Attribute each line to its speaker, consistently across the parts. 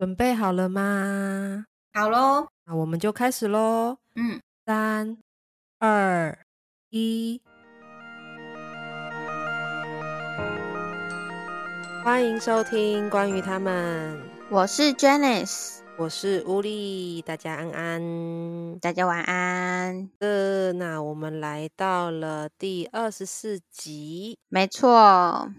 Speaker 1: 准备好了吗？
Speaker 2: 好喽，
Speaker 1: 那我们就开始喽。
Speaker 2: 嗯，
Speaker 1: 三、二、一，欢迎收听关于他们，
Speaker 2: 我是 Janice，
Speaker 1: 我是乌力，大家安安。
Speaker 2: 大家晚安。
Speaker 1: 呃，那我们来到了第二十四集，
Speaker 2: 没错，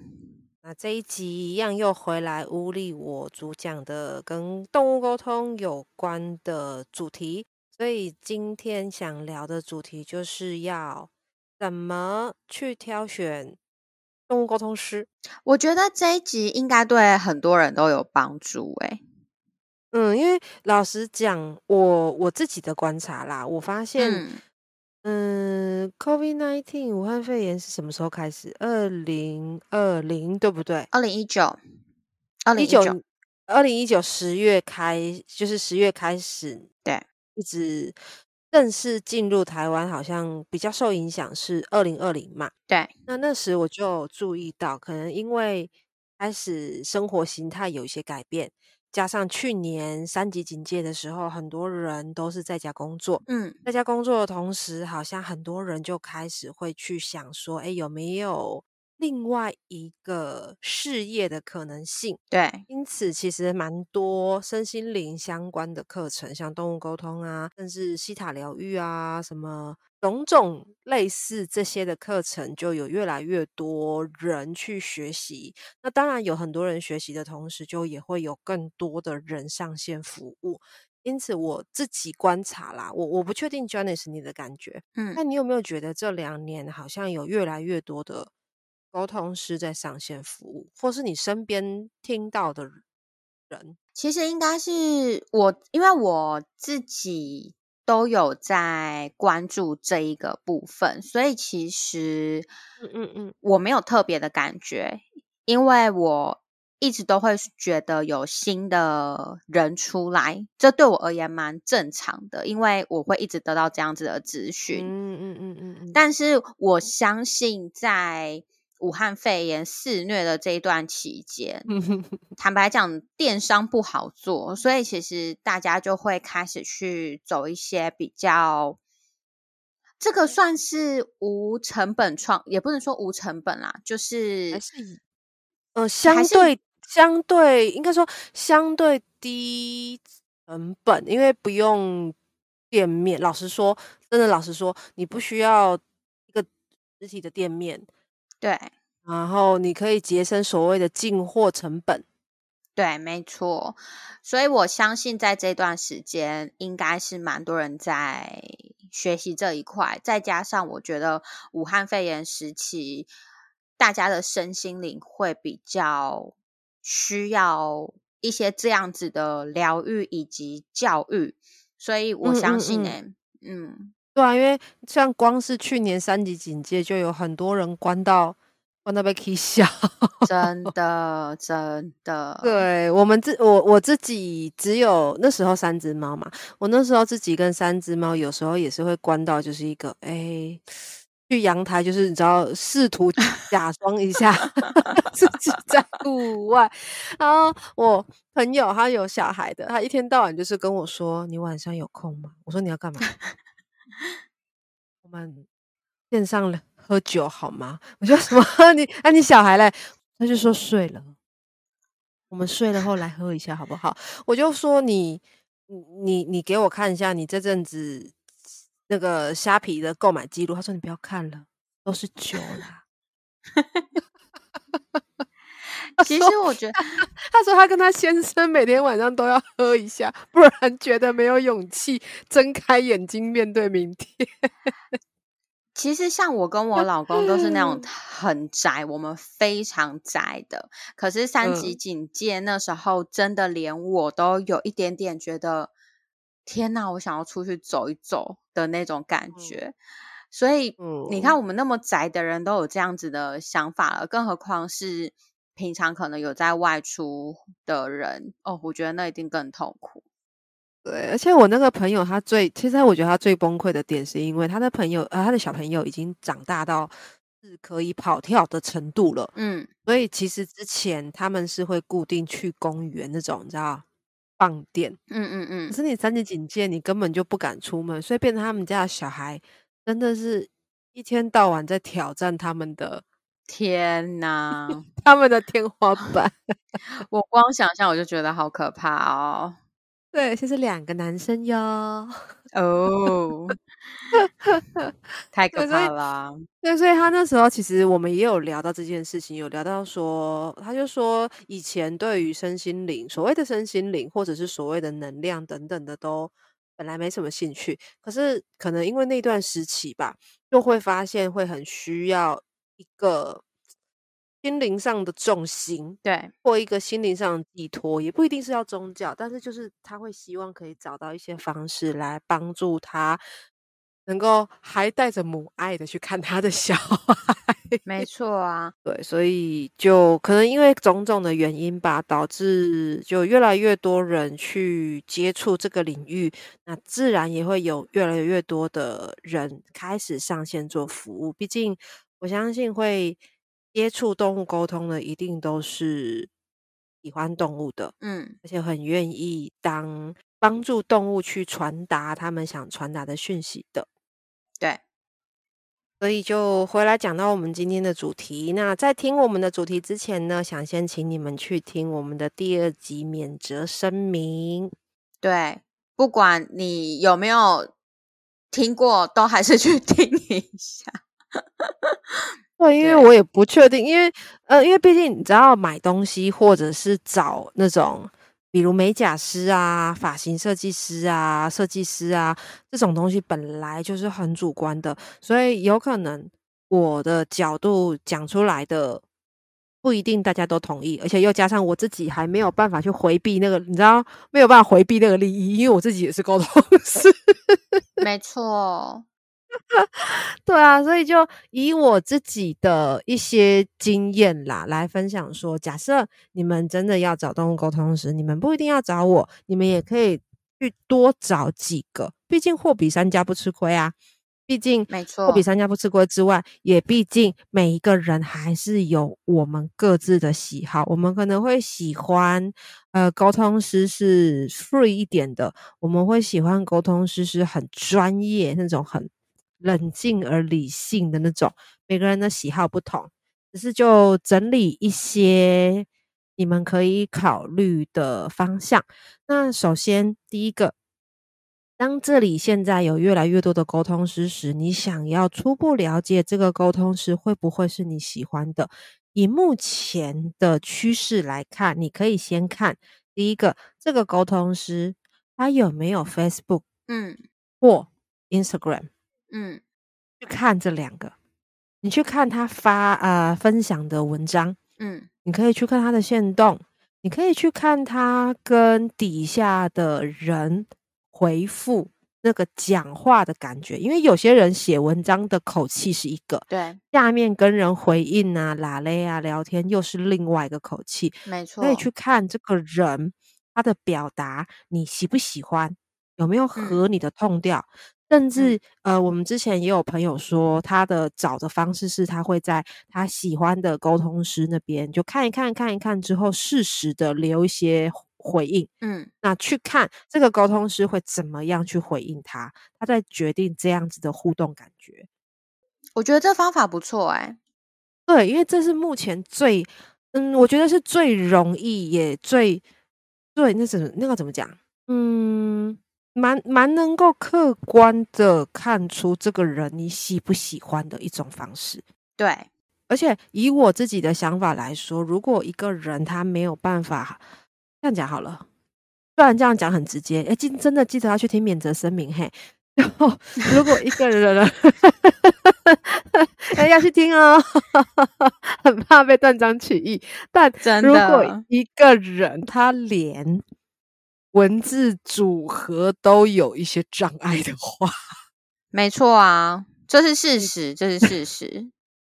Speaker 1: 那这一集一样又回来乌力我主讲的跟动物沟通有关的主题，所以今天想聊的主题就是要怎么去挑选动物沟通师。
Speaker 2: 我觉得这一集应该对很多人都有帮助欸诶。
Speaker 1: 嗯，因为老实讲，我我自己的观察啦，我发现，
Speaker 2: 嗯，
Speaker 1: 嗯 c o v i d nineteen 武汉肺炎是什么时候开始？二零二零对不对？
Speaker 2: 二零一九，二零
Speaker 1: 一九
Speaker 2: 一九，
Speaker 1: 二零一九十月开，就是十月开始，
Speaker 2: 对，
Speaker 1: 一直正式进入台湾，好像比较受影响是二零二零嘛。
Speaker 2: 对，
Speaker 1: 那那时我就注意到，可能因为开始生活形态有一些改变，加上去年三级警戒的时候，很多人都是在家工作，
Speaker 2: 嗯，
Speaker 1: 在家工作的同时，好像很多人就开始会去想说，哎，有没有另外一个事业的可能性？
Speaker 2: 对，
Speaker 1: 因此，其实蛮多身心灵相关的课程，像动物沟通啊，甚至西塔疗愈啊，什么种种类似这些的课程，就有越来越多人去学习。那当然，有很多人学习的同时，就也会有更多的人上线服务。因此，我自己观察啦，我我不确定 Janice 你的感觉，
Speaker 2: 嗯，
Speaker 1: 那你有没有觉得这两年好像有越来越多的沟通师在上线服务，或是你身边听到的人？
Speaker 2: 其实应该是我，因为我自己都有在关注这一个部分，所以其实，
Speaker 1: 嗯嗯嗯，
Speaker 2: 我没有特别的感觉，因为我一直都会觉得有新的人出来，这对我而言蛮正常的，因为我会一直得到这样子的资讯。
Speaker 1: 嗯嗯嗯嗯嗯，
Speaker 2: 但是我相信，在武汉肺炎肆虐的这一段期间，坦白讲，电商不好做，所以其实大家就会开始去走一些比较，这个算是无成本创，也不能说无成本啦，就是
Speaker 1: 还是以呃相对相对应该说相对低成本，因为不用店面。老实说，真的老实说，你不需要一个实体的店面，
Speaker 2: 对
Speaker 1: 然后你可以节省所谓的进货成本。
Speaker 2: 对，没错。所以我相信在这段时间，应该是蛮多人在学习这一块。再加上我觉得武汉肺炎时期，大家的身心灵会比较需要一些这样子的疗愈以及教育，所以我相信、
Speaker 1: 嗯
Speaker 2: 欸，嗯，
Speaker 1: 对啊，因为像光是去年三级警戒，就有很多人关到关到被 K 笑。
Speaker 2: 真的真的，
Speaker 1: 对我们自我我自己只有那时候三只猫嘛，我那时候自己跟三只猫有时候也是会关到就是一个哎。去阳台就是你知道，试图假装一下 自己在户外。然后我朋友他有小孩的，他一天到晚就是跟我说：“你晚上有空吗？”我说：“你要干嘛？”我们线上喝酒好吗？我说什么？你啊，你小孩嘞？他就说睡了。我们睡了后来喝一下好不好？我就说你你你给我看一下你这阵子那个虾皮的购买记录。他说你不要看了，都是酒啦。他
Speaker 2: 其
Speaker 1: 说
Speaker 2: 实我觉得。
Speaker 1: 他说他跟他先生每天晚上都要喝一下，不然觉得没有勇气睁开眼睛面对明天。
Speaker 2: 其实像我跟我老公都是那种很宅，我们非常宅的。可是三级
Speaker 1: 嗯
Speaker 2: 警戒那时候，真的连我都有一点点觉得，天呐，我想要出去走一走的那种感觉。所以你
Speaker 1: 嗯
Speaker 2: 看，我们那么宅的人都有这样子的想法了，更何况是平常可能有在外出的人哦，我觉得那一定更痛苦。
Speaker 1: 对，而且我那个朋友他最，其实我觉得他最崩溃的点是因为他的朋友，呃，他的小朋友已经长大到是可以跑跳的程度了，
Speaker 2: 嗯，
Speaker 1: 所以其实之前他们是会固定去公园那种，你知道，放电。
Speaker 2: 嗯嗯嗯，
Speaker 1: 可是你三级警戒，你根本就不敢出门，所以变成他们家的小孩真的是一天到晚在挑战他们的
Speaker 2: 天哪，
Speaker 1: 他们的天花板。
Speaker 2: 我光想象我就觉得好可怕哦。
Speaker 1: 对，现在是两个男生哟。
Speaker 2: 哦，太可怕了。
Speaker 1: 对，所以他那时候其实我们也有聊到这件事情，有聊到说，他就说以前对于身心灵，所谓的身心灵或者是所谓的能量等等的，都本来没什么兴趣，可是可能因为那段时期吧，就会发现会很需要一个心灵上的重心，
Speaker 2: 对，
Speaker 1: 或一个心灵上的寄托，也不一定是要宗教，但是就是他会希望可以找到一些方式来帮助他，能够还带着母爱的去看他的小孩。
Speaker 2: 没错啊。
Speaker 1: 对，所以就可能因为种种的原因吧，导致就越来越多人去接触这个领域，那自然也会有越来越多的人开始上线做服务。毕竟我相信会接触动物沟通的，一定都是喜欢动物的，
Speaker 2: 嗯，
Speaker 1: 而且很愿意当帮助动物去传达他们想传达的讯息的。
Speaker 2: 对，
Speaker 1: 所以就回来讲到我们今天的主题。那在听我们的主题之前呢，想先请你们去听我们的第二集免责声明。
Speaker 2: 对，不管你有没有听过，都还是去听一下。
Speaker 1: 对，因为我也不确定，因为呃，因为毕竟你知道买东西或者是找那种，比如美甲师啊、发型设计师啊、设计师啊这种东西，本来就是很主观的，所以有可能我的角度讲出来的不一定大家都同意，而且又加上我自己还没有办法去回避那个，你知道没有办法回避那个利益，因为我自己也是沟通师。
Speaker 2: 没错，
Speaker 1: 对啊，所以就以我自己的一些经验啦，来分享说，假设你们真的要找动物沟通师，你们不一定要找我，你们也可以去多找几个，毕竟货比三家不吃亏啊。毕竟
Speaker 2: 没错
Speaker 1: 货比，三家不吃亏之外，也毕竟每一个人还是有我们各自的喜好，我们可能会喜欢呃沟通师是 free 一点的，我们会喜欢沟通师是很专业那种很冷静而理性的那种，每个人的喜好不同，只是就整理一些你们可以考虑的方向。那首先第一个。当这里现在有越来越多的沟通师时，你想要初步了解这个沟通师会不会是你喜欢的？以目前的趋势来看，你可以先看第一个，这个沟通师他有没有 Facebook
Speaker 2: 嗯
Speaker 1: 或 Instagram，
Speaker 2: 嗯。
Speaker 1: 去看这两个。你去看他发呃分享的文章，
Speaker 2: 嗯，
Speaker 1: 你可以去看他的线动，你可以去看他跟底下的人回复那个讲话的感觉，因为有些人写文章的口气是一个，
Speaker 2: 对，
Speaker 1: 下面跟人回应啊、拉嘞啊、聊天又是另外一个口气，
Speaker 2: 没错，
Speaker 1: 可以去看这个人他的表达，你喜不喜欢，有没有合你的痛调。甚至呃，我们之前也有朋友说，他的找的方式是他会在他喜欢的沟通师那边就看一看看一看之后，适时的留一些回应。
Speaker 2: 嗯
Speaker 1: 那去看这个沟通师会怎么样去回应他，他在决定这样子的互动感觉。
Speaker 2: 我觉得这方法不错哎、
Speaker 1: 对，因为这是目前最，嗯，我觉得是最容易也最对，那怎么那个怎么讲？嗯，蛮蛮能够客观的看出这个人你喜不喜欢的一种方式。
Speaker 2: 对，
Speaker 1: 而且以我自己的想法来说，如果一个人他没有办法这样讲好了，虽然这样讲很直接，哎，记真的记得要去听免责声明嘿。然后，如果一个人 哎要去听哦，很怕被断章取义。但
Speaker 2: 真
Speaker 1: 如果
Speaker 2: 的
Speaker 1: 一个人他连文字组合都有一些障碍的话，
Speaker 2: 没错啊，这是事实，这是事实。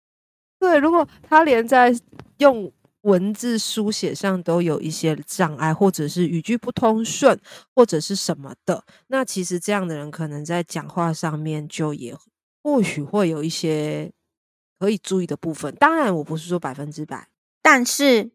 Speaker 1: 对，如果他连在用文字书写上都有一些障碍，或者是语句不通顺，或者是什么的，那其实这样的人可能在讲话上面就也或许会有一些可以注意的部分。当然，我不是说百分之百，
Speaker 2: 但是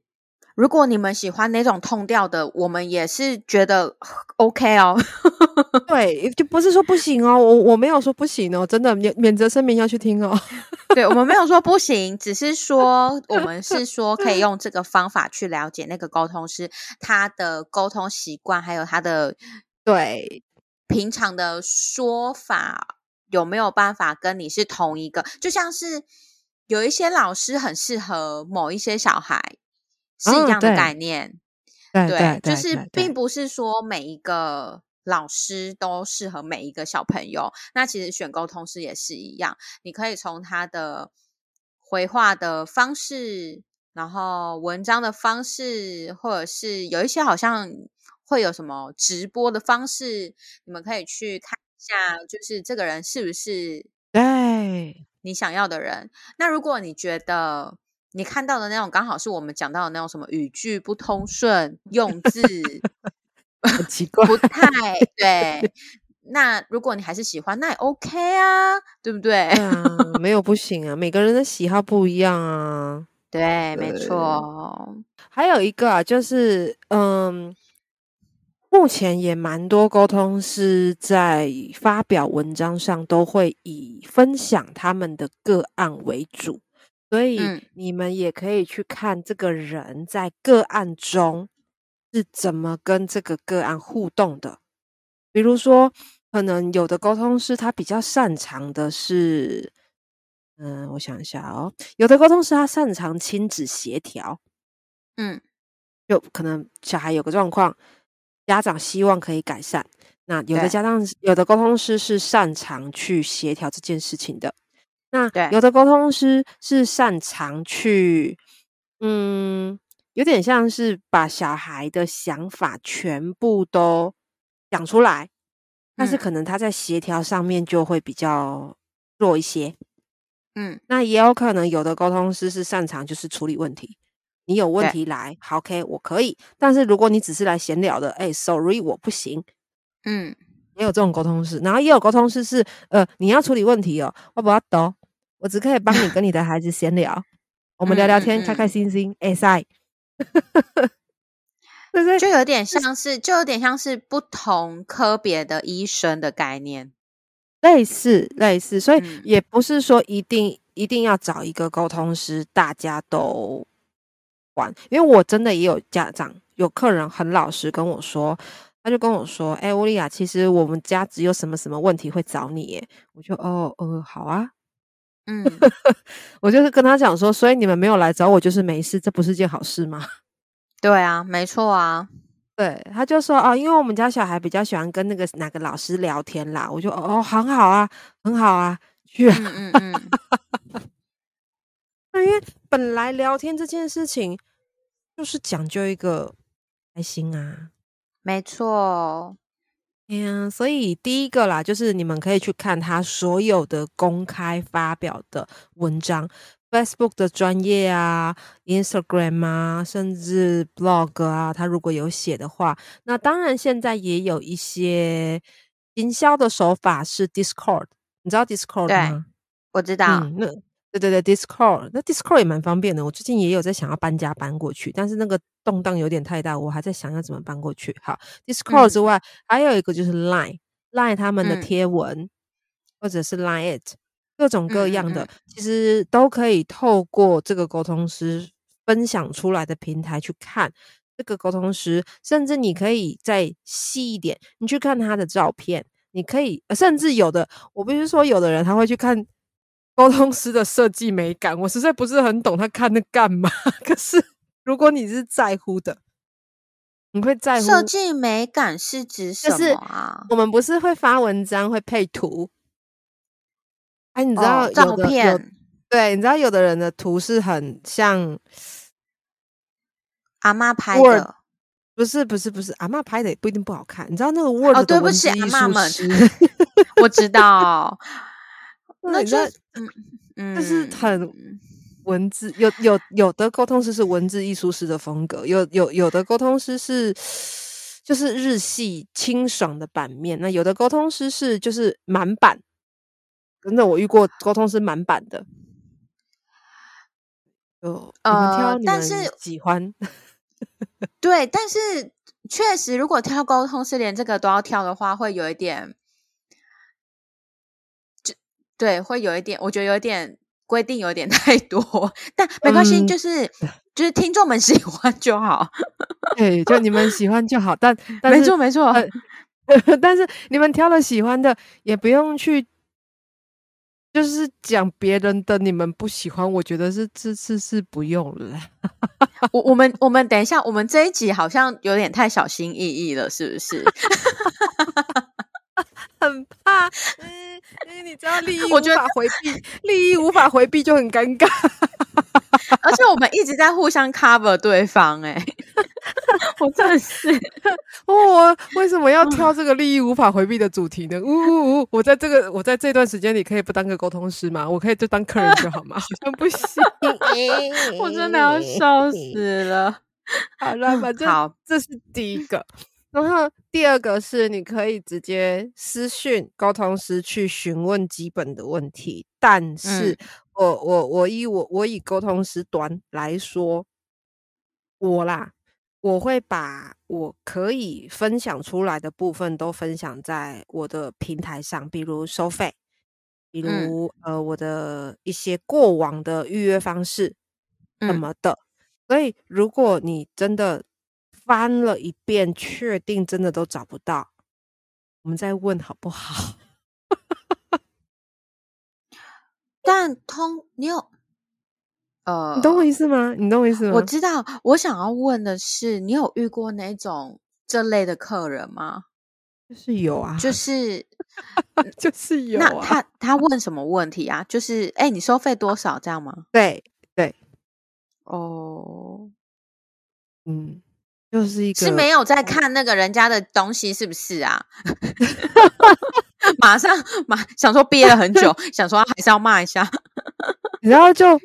Speaker 2: 如果你们喜欢哪种痛调的，我们也是觉得 OK 哦。
Speaker 1: 对，就不是说不行哦，我我没有说不行哦，真的免免责声明要去听哦。
Speaker 2: 对我们没有说不行，只是说我们是说可以用这个方法去了解那个沟通师他的沟通习惯，还有他的
Speaker 1: 对
Speaker 2: 平常的说法有没有办法跟你是同一个，就像是。有一些老师很适合某一些小孩，是一样的概念。
Speaker 1: 对，
Speaker 2: 就是并不是说每一个老师都适合每一个小朋友。那其实选沟通师也是一样，你可以从他的回话的方式，然后文章的方式，或者是有一些好像会有什么直播的方式，你们可以去看一下，就是这个人是不是
Speaker 1: 对。
Speaker 2: 你想要的人，那如果你觉得你看到的那种刚好是我们讲到的那种什么语句不通顺、用字
Speaker 1: 很奇怪、
Speaker 2: 不太 对，那如果你还是喜欢，那也 OK 啊，对不对？
Speaker 1: 没有不行啊，每个人的喜好不一样啊。
Speaker 2: 对，没错。
Speaker 1: 还有一个啊，就是嗯。目前也蛮多沟通师在发表文章上都会以分享他们的个案为主，所以你们也可以去看这个人在个案中是怎么跟这个个案互动的。比如说，可能有的沟通师他比较擅长的是，嗯，我想一下哦，有的沟通师他擅长亲子协调，
Speaker 2: 嗯，
Speaker 1: 就可能小孩有个状况。家长希望可以改善，那有的家长有的沟通师是擅长去协调这件事情的，那有的沟通师是擅长去，嗯，有点像是把小孩的想法全部都讲出来，但是可能他在协调上面就会比较弱一些，
Speaker 2: 嗯，
Speaker 1: 那也有可能有的沟通师是擅长就是处理问题。你有问题来，好，OK，我可以。但是如果你只是来闲聊的，哎，Sorry，我不行。
Speaker 2: 嗯，
Speaker 1: 也有这种沟通师，然后也有沟通师是，呃，你要处理问题哦，我不要懂，我只可以帮你跟你的孩子闲聊，我们聊聊天，开开心心，哎塞，
Speaker 2: 对对？就有点像是，就有点像是不同科别的医生的概念，
Speaker 1: 类似类似，所以也不是说一定一定要找一个沟通师，大家都玩。因为我真的也有家长有客人很老实跟我说，他就跟我说：“哎，乌利亚，其实我们家只有什么什么问题会找你。”耶。我就哦，呃，好啊，
Speaker 2: 嗯，
Speaker 1: 我就是跟他讲说，所以你们没有来找我就是没事，这不是件好事吗？
Speaker 2: 对啊，没错啊，
Speaker 1: 对，他就说哦，因为我们家小孩比较喜欢跟那个哪个老师聊天啦，我就哦，很好啊，很好啊，去，
Speaker 2: 嗯嗯嗯，
Speaker 1: 那因为本来聊天这件事情。就是讲究一个开心啊，
Speaker 2: 没错。
Speaker 1: 哎呀，所以第一个啦，就是你们可以去看他所有的公开发表的文章，Facebook 的专业啊，Instagram 啊，甚至 Blog 啊，他如果有写的话，那当然现在也有一些营销的手法是 Discord，你知道 Discord 吗？
Speaker 2: 我知道。
Speaker 1: 那对对对，Discord，那 Discord 也蛮方便的。我最近也有在想要搬家搬过去，但是那个动荡有点太大，我还在想要怎么搬过去。好，Discord 之外，还有一个就是 Line，Line 他们的贴文，或者是 Line it，各种各样的，其实都可以透过这个沟通师分享出来的平台去看这个沟通师，甚至你可以再细一点，你去看他的照片，你可以，甚至有的，我不是说有的人他会去看。沟通师的设计美感，我实在不是很懂他看那干嘛。可是如果你是在乎的，你会在乎
Speaker 2: 设计美感是指什么啊？
Speaker 1: 我们不是会发文章会配图？哎，你知道
Speaker 2: 照片？
Speaker 1: 对，你知道有的人的图是很像
Speaker 2: 阿妈拍的，
Speaker 1: 不是不是不是阿妈拍的也不一定不好看。你知道那个 Word 哦
Speaker 2: 对不起阿妈们，我知道。那就
Speaker 1: 嗯嗯，就是很文字，有有有的沟通师是文字艺术师的风格，有有有的沟通师是就是日系清爽的版面，那有的沟通师是就是满版，真的我遇过沟通师满版的，就你们挑你们喜欢。
Speaker 2: 对，但是确实，如果挑沟通是连这个都要挑的话，会有一点，就对，会有一点，我觉得有一点规定有点 太多，但没关系，
Speaker 1: 嗯
Speaker 2: 就是就是听众们喜欢就好。
Speaker 1: 对，就你们喜欢就好，但
Speaker 2: 没错，没错。
Speaker 1: 呃 但是你们挑了喜欢的，也不用去，就是讲别人的你们不喜欢，我觉得是这次是不用了。
Speaker 2: 我我们我们等一下，我们这一集好像有点太小心翼翼了，是不是？
Speaker 1: 很怕，嗯，因为你知道利益无法回避，利益无法回避就很尴尬。
Speaker 2: 而且我们一直在互相 cover 对方、欸，哎，我真的是，
Speaker 1: 哦，为什么要挑这个利益无法回避的主题呢？呜呜呜！我在这个我在这段时间里可以不当个沟通师吗？我可以就当客人就好吗？好像不行。
Speaker 2: 我真的要笑死了。
Speaker 1: 好了，反正
Speaker 2: 好，
Speaker 1: 这是第一个。然后第二个是你可以直接私讯沟通师去询问基本的问题，但是
Speaker 2: 嗯。
Speaker 1: 我我我以我我以沟通师端来说，我啦，我会把我可以分享出来的部分都分享在我的平台上，比如收费，比
Speaker 2: 嗯。
Speaker 1: 如、呃我的一些过往的预约方式什
Speaker 2: 嗯。
Speaker 1: 么的。所以如果你真的翻了一遍，确定真的都找不到，我们再问好不好？
Speaker 2: 但通你有，呃，
Speaker 1: 你懂我意思吗？你懂我意思吗？
Speaker 2: 我知道，我想要问的是，你有遇过那种这类的客人吗？
Speaker 1: 就是有啊，
Speaker 2: 就是
Speaker 1: 就是有
Speaker 2: 那
Speaker 1: 啊，
Speaker 2: 他他问什么问题啊？就是哎，你收费多少这样吗？
Speaker 1: 对对，
Speaker 2: 哦，
Speaker 1: 嗯，就是一个
Speaker 2: 是没有在看那个人家的东西是不是啊？马上马想说憋了很久，想说还是要骂一下。
Speaker 1: 然后就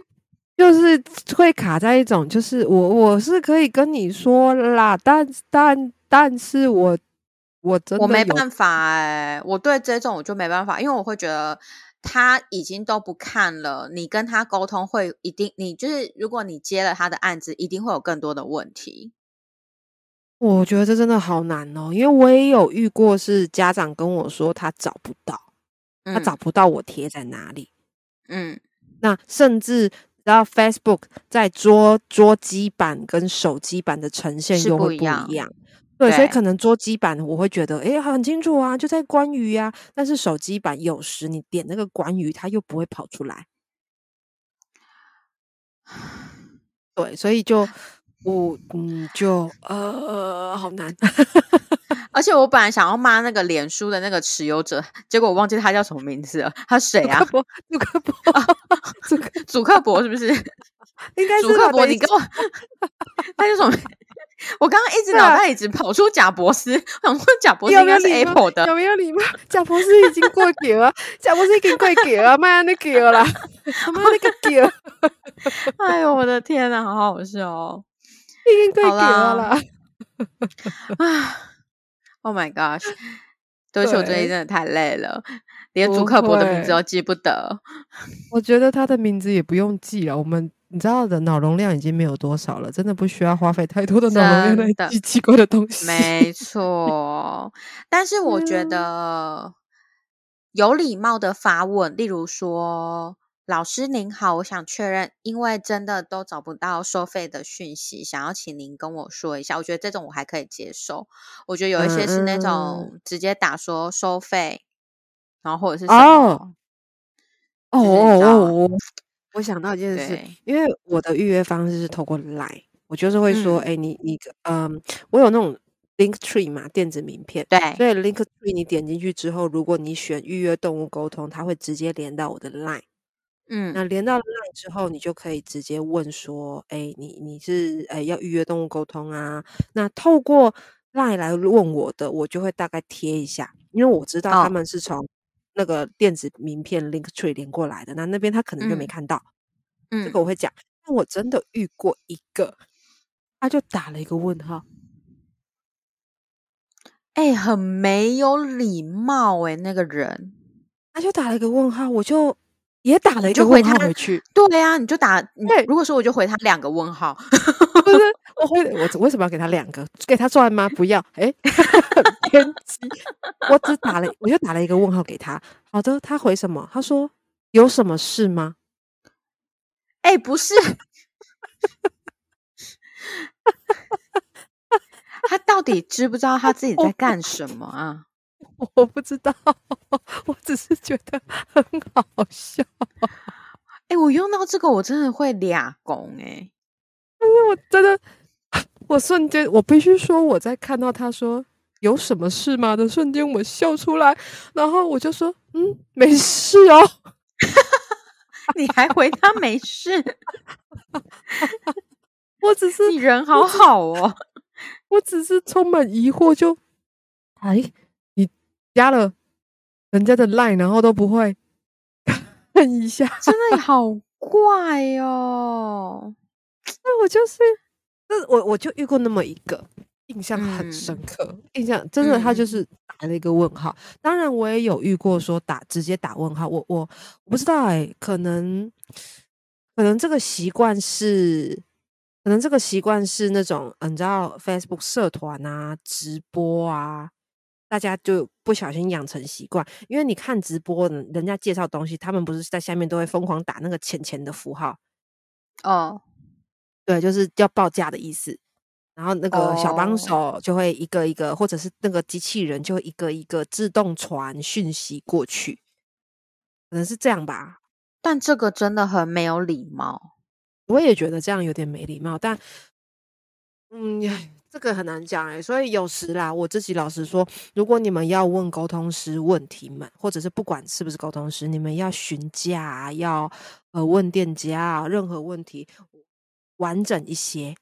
Speaker 1: 就是会卡在一种，就是我我是可以跟你说啦，但但但是我我真的
Speaker 2: 我没办法哎、我对这种我就没办法，因为我会觉得他已经都不看了，你跟他沟通会一定，你就是如果你接了他的案子，一定会有更多的问题。
Speaker 1: 我觉得这真的好难哦，因为我也有遇过是家长跟我说他找不到，他找
Speaker 2: 嗯
Speaker 1: 不到我贴在哪里，
Speaker 2: 嗯。
Speaker 1: 那甚至。然后 Facebook 在桌桌机版跟手机版的呈现又会不
Speaker 2: 不一样
Speaker 1: 对，所以可能桌机版我会觉得，诶，很清楚啊，就在关于啊、但是手机版有时你点那个关于，它又不会跑出来。对，所以就我嗯，就呃，好难。
Speaker 2: 而且我本来想要骂那个脸书的那个持有者，结果我忘记他叫什么名字了。他谁啊
Speaker 1: 主？播，主克伯，主克
Speaker 2: 祖克伯是不是？
Speaker 1: 应该是吧
Speaker 2: 祖克伯，
Speaker 1: 等一下
Speaker 2: 你跟我，他叫什么？我刚刚一直脑袋一直跑出贾博士，我想说贾博士
Speaker 1: 有
Speaker 2: 应该是 Apple 的。
Speaker 1: 有没有礼貌？贾博士已经过给了，贾博士已经过给了，卖那桥啦，卖那个桥，
Speaker 2: 哎呦，我的天呐，好好笑哦！
Speaker 1: 已经过桥
Speaker 2: 好啦
Speaker 1: 啦。
Speaker 2: 啊，Oh my gosh！对不起，我最近真的太累了，连
Speaker 1: 不
Speaker 2: 祖克伯的名字都记不得。
Speaker 1: 我觉得他的名字也不用记了，我们你知道的脑容量已经没有多少了，真的不需要花费太多的脑容量来记奇怪的东西。
Speaker 2: 没错，但是我觉
Speaker 1: 嗯
Speaker 2: 得有礼貌的发问，例如说：“老师您好，我想确认，因为真的都找不到收费的讯息，想要请您跟我说一下。”我觉得这种我还可以接受。我觉得有一些是那
Speaker 1: 嗯
Speaker 2: 种直接打说收费，然后或者是什
Speaker 1: 哦
Speaker 2: 么，
Speaker 1: 哦哦哦，我我想到一件事，因为我的预约方式是透过 Line，我就是会说，
Speaker 2: 嗯
Speaker 1: 哎、你你嗯，我有那种 Link Tree 嘛，电子名片，
Speaker 2: 对，
Speaker 1: 所以 Link Tree 你点进去之后，如果你选预约动物沟通，它会直接连到我的 Line。
Speaker 2: 嗯
Speaker 1: 那连到 Line 之后，你就可以直接问说，哎，你你是哎要预约动物沟通啊？那透过 Line 来问我的，我就会大概贴一下，因为我知道他
Speaker 2: 哦
Speaker 1: 们是从那个电子名片 Link Tree 连过来的，那那边他可能就没
Speaker 2: 嗯
Speaker 1: 看到，这
Speaker 2: 嗯
Speaker 1: 个我会讲。但我真的遇过一个，他就打了一个问号，
Speaker 2: 哎、很没有礼貌哎、那个人。
Speaker 1: 他就打了一个问号，我就也打了一个问号
Speaker 2: 他
Speaker 1: 回去。
Speaker 2: 对呀、你就打，你
Speaker 1: 对
Speaker 2: 如果说我就回他两个问号，
Speaker 1: 不是，我会我为什么要给他两个？给他赚吗？不要，哎，偏激。我只打了，我就打了一个问号给他。好的，他回什么？他说有什么事吗？
Speaker 2: 哎，不是，他到底知不知道他自己在干什么啊？
Speaker 1: 我不知道，我只是觉得很好笑。
Speaker 2: 哎，我用到这个，我真的会俩拱哎！
Speaker 1: 但是我真的，我瞬间，我必须说，我在看到他说有什么事吗的瞬间，我笑出来，然后我就说，嗯，没事哦。
Speaker 2: 你还回他没事？
Speaker 1: 我只是
Speaker 2: 你人好好哦，
Speaker 1: 我只是充满疑惑，就哎，你加了人家的 line，然后都不会看一下，
Speaker 2: 真的好怪哦。
Speaker 1: 那我就是，那我我就遇过那么一个。印象很深刻，印象真的，他就是打了一个问号。当然，我也有遇过说打直接打问号。我我我不知道哎，可能可能这个习惯是，可能这个习惯是那种，你知道，Facebook 社团啊，直播啊，大家就不小心养成习惯。因为你看直播，人家介绍东西，他们不是在下面都会疯狂打那个钱钱的符号
Speaker 2: 哦，
Speaker 1: 对，就是要报价的意思。然后那个小帮手就会一个一个，或者是那个机器人就一个一个自动传讯息过去，可能是这样吧。
Speaker 2: 但这个真的很没有礼貌。
Speaker 1: 我也觉得这样有点没礼貌。但，嗯，这个很难讲哎。所以有时啦，我自己老实说，如果你们要问沟通师问题们，或者是不管是不是沟通师，你们要询价，要呃问店家任何问题完整一些。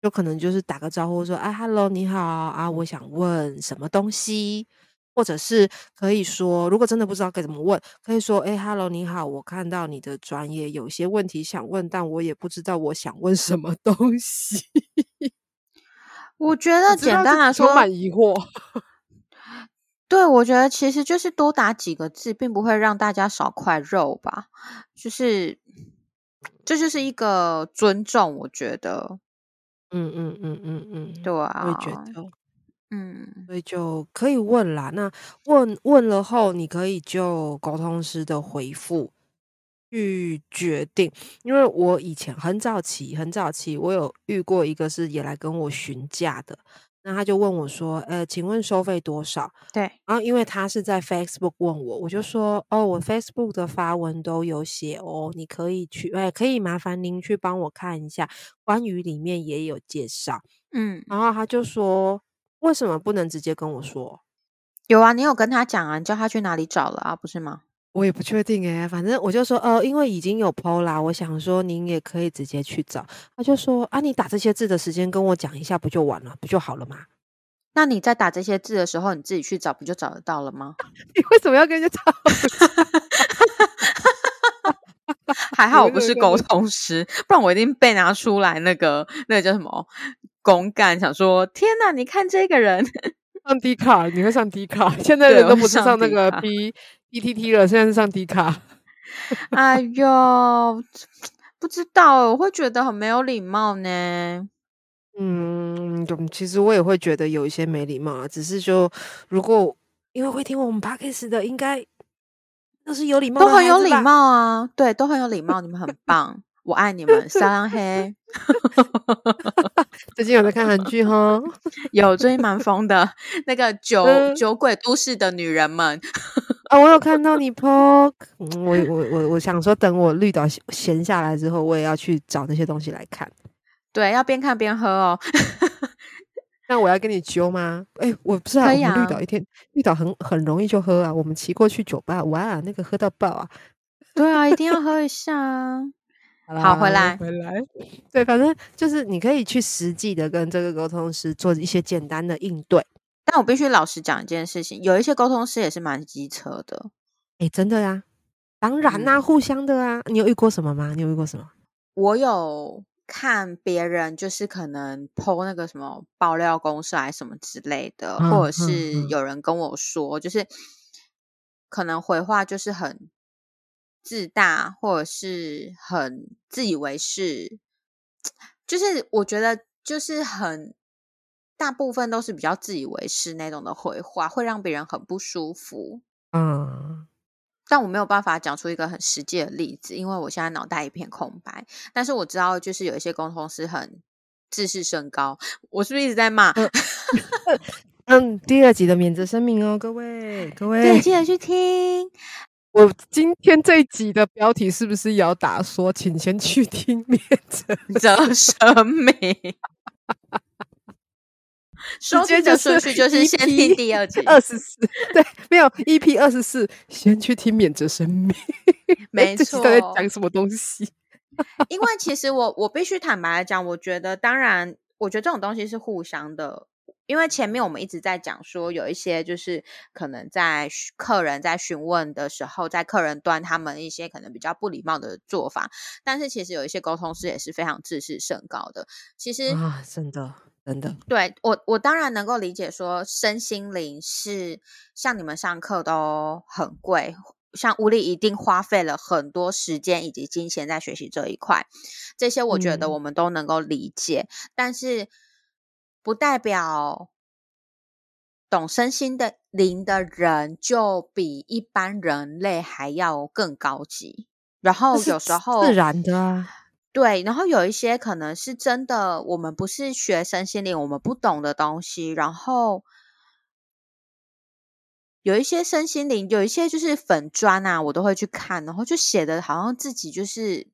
Speaker 1: 就可能就是打个招呼说：“哎，Hello，你好啊，我想问什么东西，或者是可以说，如果真的不知道该怎么问，可以说：哎，Hello，你好，我看到你的专业有些问题想问，但我也不知道我想问什么东西。
Speaker 2: 我觉得简单来说，
Speaker 1: 充满疑惑。
Speaker 2: 对，我觉得其实就是多打几个字，并不会让大家少块肉吧。就是这就是一个尊重，我觉得。”
Speaker 1: 嗯嗯嗯嗯嗯，
Speaker 2: 对啊，
Speaker 1: 我也觉得，
Speaker 2: 嗯，
Speaker 1: 所以就可以问啦。那问问了后，你可以就沟通师的回复去决定。因为我以前很早期，很早期，我有遇过一个是也来跟我询价的。那他就问我说：“呃，请问收费多少？”
Speaker 2: 对，
Speaker 1: 然后因为他是在 Facebook 问我，我就说：“哦，我 Facebook 的发文都有写哦，你可以去，哎，可以麻烦您去帮我看一下，关于里面也有介绍。”
Speaker 2: 嗯，
Speaker 1: 然后他就说：“为什么不能直接跟我说？”
Speaker 2: 有啊，你有跟他讲啊，你叫他去哪里找了啊，不是吗？
Speaker 1: 我也不确定哎，反正我就说，呃，因为已经有 PO 啦，我想说您也可以直接去找。他就说，啊，你打这些字的时间跟我讲一下，不就完了，不就好了吗？
Speaker 2: 那你在打这些字的时候，你自己去找，不就找得到了吗？
Speaker 1: 你为什么要跟人家吵？
Speaker 2: 还好我不是沟通师，不然我一定被拿出来那个那个叫什么公干，想说天哪，你看这个人
Speaker 1: 上 D 卡，你会上 D 卡？现在人都不是上那个 B。B T T 了，现在是上迪卡。
Speaker 2: 哎呦，不知道，我会觉得很没有礼貌呢。
Speaker 1: 嗯，其实我也会觉得有一些没礼貌啊。只是就如果因为会听我们 p o d c a 的，应该都是有礼貌，
Speaker 2: 都很有礼貌啊。对，都很有礼貌，你们很棒，我爱你们，撒浪嘿。
Speaker 1: 最近有在看韩剧哈？
Speaker 2: 有，最近蛮疯的，那个酒酒鬼都市的女人们。
Speaker 1: 啊，我有看到你 po，我我我我想说，等我绿岛闲下来之后，我也要去找那些东西来看。
Speaker 2: 对，要边看边喝哦。
Speaker 1: 那我要跟你揪吗？哎，我不知道我们绿岛一天，绿岛很很容易就喝啊。我们骑过去酒吧，哇，那个喝到爆啊！
Speaker 2: 对啊，一定要喝一下啊。好，回来
Speaker 1: 回来。对，反正就是你可以去实际的跟这个沟通师做一些简单的应对。
Speaker 2: 但我必须老实讲一件事情，有一些沟通师也是蛮机车的。
Speaker 1: 哎，真的呀，当然啦，互相的啊。你有遇过什么吗？你有遇过什么？
Speaker 2: 我有看别人，就是可能剖那个什么爆料公司还是什么之类的，或者是有人跟我说，就是可能回话就是很自大，或者是很自以为是。就是我觉得就是很大部分都是比较自以为是那种的回话，会让别人很不舒服。
Speaker 1: 嗯，
Speaker 2: 但我没有办法讲出一个很实际的例子，因为我现在脑袋一片空白。但是我知道，就是有一些沟通是很自视甚高。我是不是一直在骂？
Speaker 1: 嗯，第二集的免责声明哦，各位各
Speaker 2: 对，
Speaker 1: 位，
Speaker 2: 记得去听。
Speaker 1: 我今天这一集的标题是不是也要打说，请先去听 免责？
Speaker 2: 责声明。收
Speaker 1: 直接
Speaker 2: 听的
Speaker 1: 就是
Speaker 2: 顺序就是先听第二 集，
Speaker 1: 二十四，对，没有 EP 二十四，先去听免责声明。
Speaker 2: 没
Speaker 1: 这集到底在讲什么东西？
Speaker 2: 因为其实我我必须坦白来讲，我觉得当然，我觉得这种东西是互相的。因为前面我们一直在讲说，有一些就是可能在客人在询问的时候，在客人端他们一些可能比较不礼貌的做法，但是其实有一些沟通师也是非常自视甚高的。其实
Speaker 1: 啊，真的真的，
Speaker 2: 对我，我当然能够理解说，身心灵是像你们上课都很贵，像吴丽一定花费了很多时间以及金钱在学习这一块，这些我觉得
Speaker 1: 嗯。
Speaker 2: 我们都能够理解，但是不代表懂身心的灵的人就比一般人类还要更高级。然后有时候
Speaker 1: 自然的啊。
Speaker 2: 对，然后有一些可能是真的，我们不是学身心灵，我们不懂的东西，然后有一些身心灵，有一些就是粉砖啊，我都会去看，然后就写的好像自己就是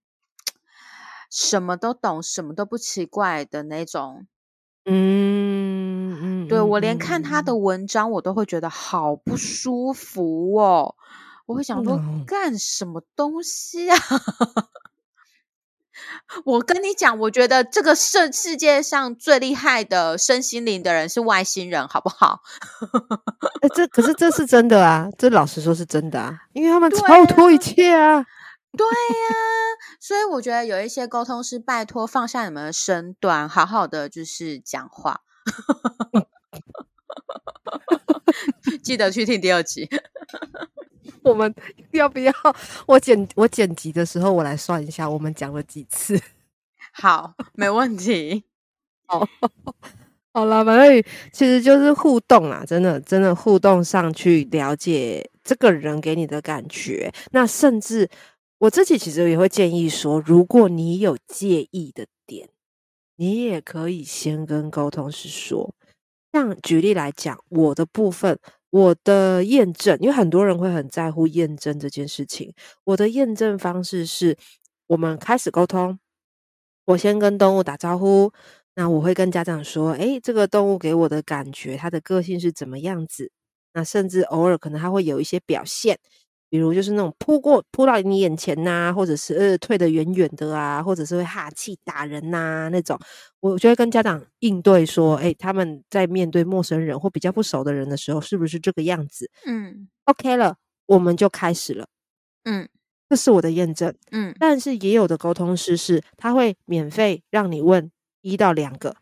Speaker 2: 什么都懂，什么都不奇怪的那种。
Speaker 1: 嗯嗯，
Speaker 2: 对
Speaker 1: 嗯
Speaker 2: 我连看他的
Speaker 1: 嗯
Speaker 2: 文章，我都会觉得好不舒服哦。我会想说，
Speaker 1: 嗯
Speaker 2: 干什么东西啊？我跟你讲，我觉得这个世世界上最厉害的身心灵的人是外星人，好不好？
Speaker 1: 哎，这可是这是真的啊，这老实说是真的啊，因为他们超脱一切啊。
Speaker 2: 对呀、所以我觉得有一些沟通是，拜托放下你们的身段，好好的就是讲话。记得去听第二集。
Speaker 1: 我们要不要我剪我剪辑的时候，我来算一下，我们讲了几次？
Speaker 2: 好，没问题。
Speaker 1: 好了，反正其实就是互动啊，真的真的互动上去了解这个人给你的感觉。那甚至我自己其实也会建议说，如果你有介意的点，你也可以先跟沟通师说。像举例来讲，我的部分，我的验证，因为很多人会很在乎验证这件事情。我的验证方式是，我们开始沟通，我先跟动物打招呼，那我会跟家长说，诶，这个动物给我的感觉，它的个性是怎么样子？那甚至偶尔可能它会有一些表现，比如就是那种扑过扑到你眼前呐、或者是呃退得远远的啊，或者是会哈气打人呐、那种，我就会跟家长应对说，诶，他们在面对陌生人或比较不熟的人的时候，是不是这个样子
Speaker 2: 嗯
Speaker 1: ？OK 了，我们就开始了。
Speaker 2: 嗯。
Speaker 1: 这是我的验证。
Speaker 2: 嗯。
Speaker 1: 但是也有的沟通师是，他会免费让你问一到两个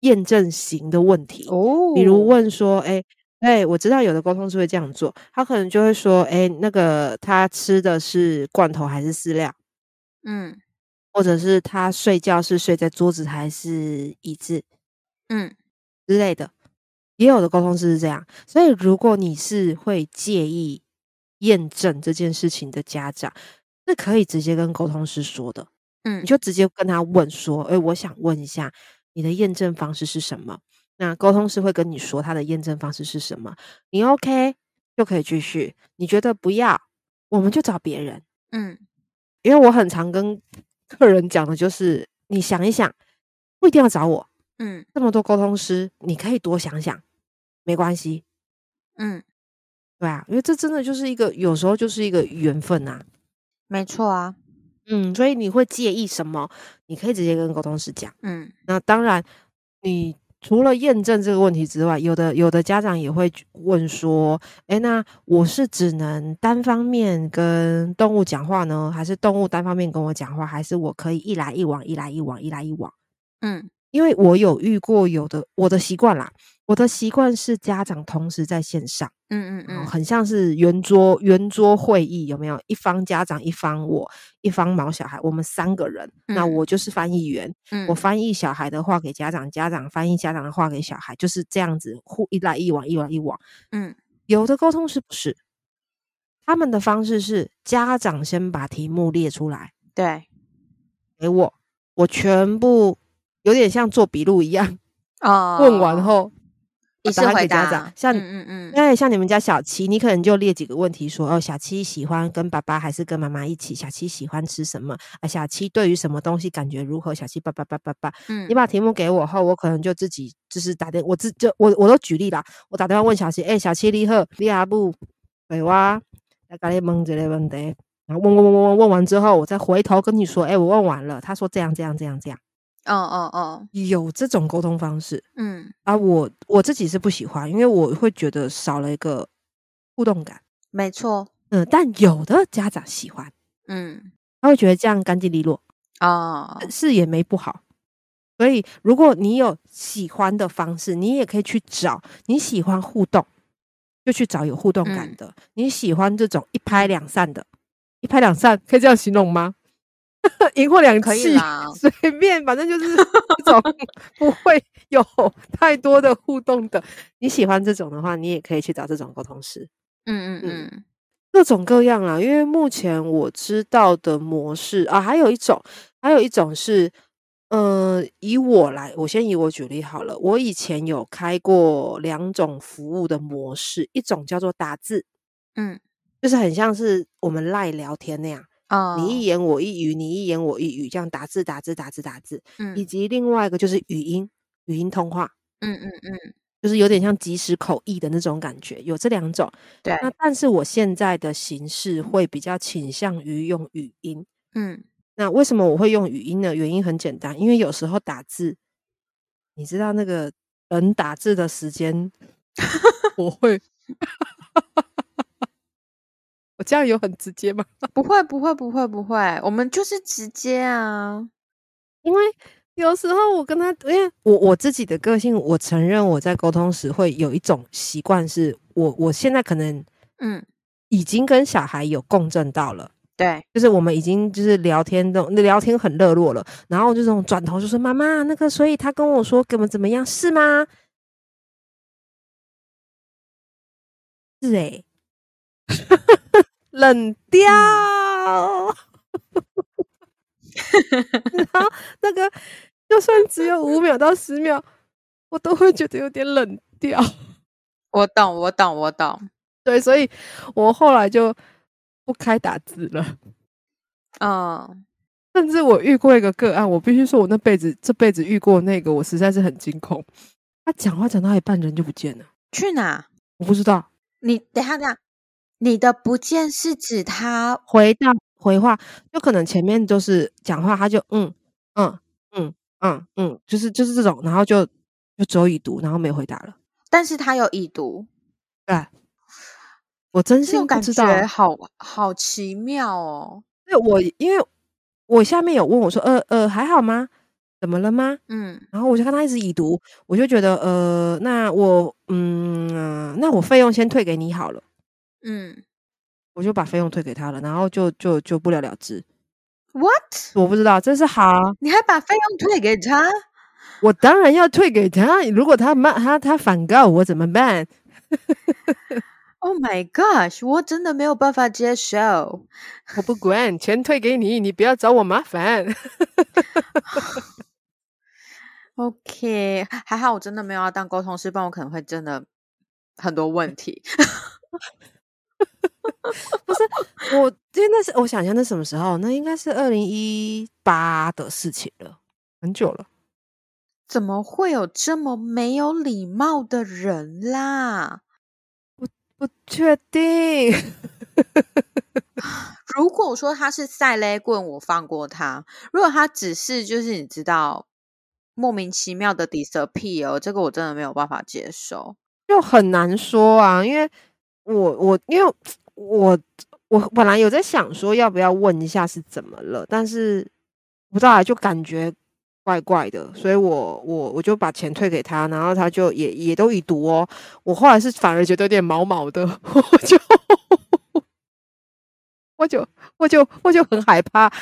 Speaker 1: 验证型的问题，
Speaker 2: 哦
Speaker 1: 比如问说，哎、哎，我知道有的沟通是会这样做，他可能就会说，哎、那个他吃的是罐头还是饲料，
Speaker 2: 嗯
Speaker 1: 或者是他睡觉是睡在桌子还是椅子
Speaker 2: 嗯
Speaker 1: 之类的。也有的沟通师是这样，所以如果你是会介意验证这件事情的家长，是可以直接跟沟通师说的。
Speaker 2: 嗯
Speaker 1: 你就直接跟他问说：“诶，我想问一下，你的验证方式是什么？”那沟通师会跟你说他的验证方式是什么，你 OK 就可以继续。你觉得不要，我们就找别人。
Speaker 2: 嗯
Speaker 1: 因为我很常跟 客人讲的就是，你想一想，不一定要找我，
Speaker 2: 嗯
Speaker 1: 这么多沟通师，你可以多想想，没关系。
Speaker 2: 嗯，
Speaker 1: 对啊，因为这真的就是一个，有时候就是一个缘分啊、
Speaker 2: 没错啊。
Speaker 1: 嗯，所以你会介意什么？你可以直接跟沟通师讲。
Speaker 2: 嗯
Speaker 1: 那当然，你除了验证这个问题之外，有的有的家长也会问说：“诶，那我是只能单方面跟动物讲话呢，还是动物单方面跟我讲话，还是我可以一来一往，一来一往，一来一往？
Speaker 2: 嗯。
Speaker 1: 因为我有遇过有的我的习惯啦，我的习惯是家长同时在线上，
Speaker 2: 嗯嗯嗯，
Speaker 1: 很像是圆桌圆桌会议，有没有？一方家长，一方我，一方毛小孩，我们三个人，那我就是翻译员，我翻译小孩的话给家长，家长翻译家长的话给小孩，就是这样子互一来一往，一来一往。嗯，有的沟通是不是？他们的方式是家长先把题目列出来，
Speaker 2: 对，
Speaker 1: 给我，我全部。有点像做笔录一样，哦，问完后，
Speaker 2: 答案给
Speaker 1: 家长。像，嗯嗯嗯，像你们家小七，你可能就列几个问题，说哦，小七喜欢跟爸爸还是跟妈妈一起？小七喜欢吃什么？啊，小七对于什么东西感觉如何？小七爸爸爸爸爸。嗯，你把题目给我后，我可能就自己就是打电，我自就我我都举例啦，我打电话问小七，哎，小七你好，你阿不？对哇，来跟你问这个问题，然后问问问问问问完之后，我再回头跟你说，哎，我问完了，他说这样这样这样这样。哦哦哦，有这种沟通方式，嗯，啊，我我自己是不喜欢，因为我会觉得少了一个互动感。
Speaker 2: 没错，
Speaker 1: 嗯，但有的家长喜欢，嗯，他会觉得这样干净利落，哦，是也没不好。所以，如果你有喜欢的方式，你也可以去找你喜欢互动，就去找有互动感的。你喜欢这种一拍两散的，一拍两散，可以这样形容吗？赢或两气，随便，反正就是这种不会有太多的互动的。你喜欢这种的话，你也可以去找这种沟通师。嗯嗯嗯，各种各样啦。因为目前我知道的模式啊，还有一种，还有一种是，呃，以我来，我先以我举例好了。我以前有开过两种服务的模式，一种叫做打字，嗯，就是很像是我们赖聊天那样。你一言我一语，你一言我一语，这样打字打字打字打字，嗯，以及另外一个就是语音语音通话，嗯嗯嗯，就是有点像即时口译的那种感觉，有这两种。
Speaker 2: 对，
Speaker 1: 那但是我现在的形式会比较倾向于用语音，嗯，那为什么我会用语音呢？原因很简单，因为有时候打字，你知道那个人打字的时间，我会。这样有很直接吗？
Speaker 2: 不会，不会，不会，不会。我们就是直接啊，
Speaker 1: 因为有时候我跟他，因为我我自己的个性，我承认我在沟通时会有一种习惯，是我我现在可能嗯已经跟小孩有共振到了，
Speaker 2: 对，
Speaker 1: 就是我们已经就是聊天的聊天很热络了，然后就这种转头就说妈妈那个，所以他跟我说怎么怎么样是吗？是哎。冷掉，然后那个就算只有五秒到十秒，我都会觉得有点冷掉。
Speaker 2: 我懂，我懂，我懂。
Speaker 1: 对，所以我后来就不开打字了。嗯，甚至我遇过一个个案，我必须说，我那辈子这辈子遇过那个，我实在是很惊恐。他讲话讲到一半，人就不见了，
Speaker 2: 去哪？
Speaker 1: 我不知道。
Speaker 2: 你等下，等下。你的不见是指他
Speaker 1: 回到回话，就可能前面就是讲话，他就嗯嗯嗯嗯嗯，就是就是这种，然后就就只有已读，然后没回答了。
Speaker 2: 但是他有已读，
Speaker 1: 对，我真心不知道，
Speaker 2: 好好奇妙哦。
Speaker 1: 对我因为我下面有问我说，呃呃，还好吗？怎么了吗？嗯，然后我就看他一直已读，我就觉得呃，那我嗯，那我费用先退给你好了。嗯，我就把费用退给他了，然后就就就不了了之。
Speaker 2: What？
Speaker 1: 我不知道，这是好，
Speaker 2: 你还把费用退给他？
Speaker 1: 我当然要退给他。如果他骂他他反告我怎么办？
Speaker 2: Oh my gosh！我真的没有办法接受。
Speaker 1: 我不管，钱退给你，你不要找我麻烦。
Speaker 2: OK，还好我真的没有要当沟通师，不然我可能会真的很多问题。
Speaker 1: 不是我，因为那是我想象那什么时候？那应该是二零一八的事情了，很久了。
Speaker 2: 怎么会有这么没有礼貌的人啦？
Speaker 1: 不不确定。
Speaker 2: 如果说他是赛雷棍，我放过他；如果他只是就是你知道莫名其妙的 disappear，这个我真的没有办法接受，
Speaker 1: 就很难说啊，因为。我我因为我我本来有在想说要不要问一下是怎么了，但是不知道就感觉怪怪的，所以我我我就把钱退给他，然后他就也也都已读哦。我后来是反而觉得有点毛毛的，我就我就我就我就很害怕。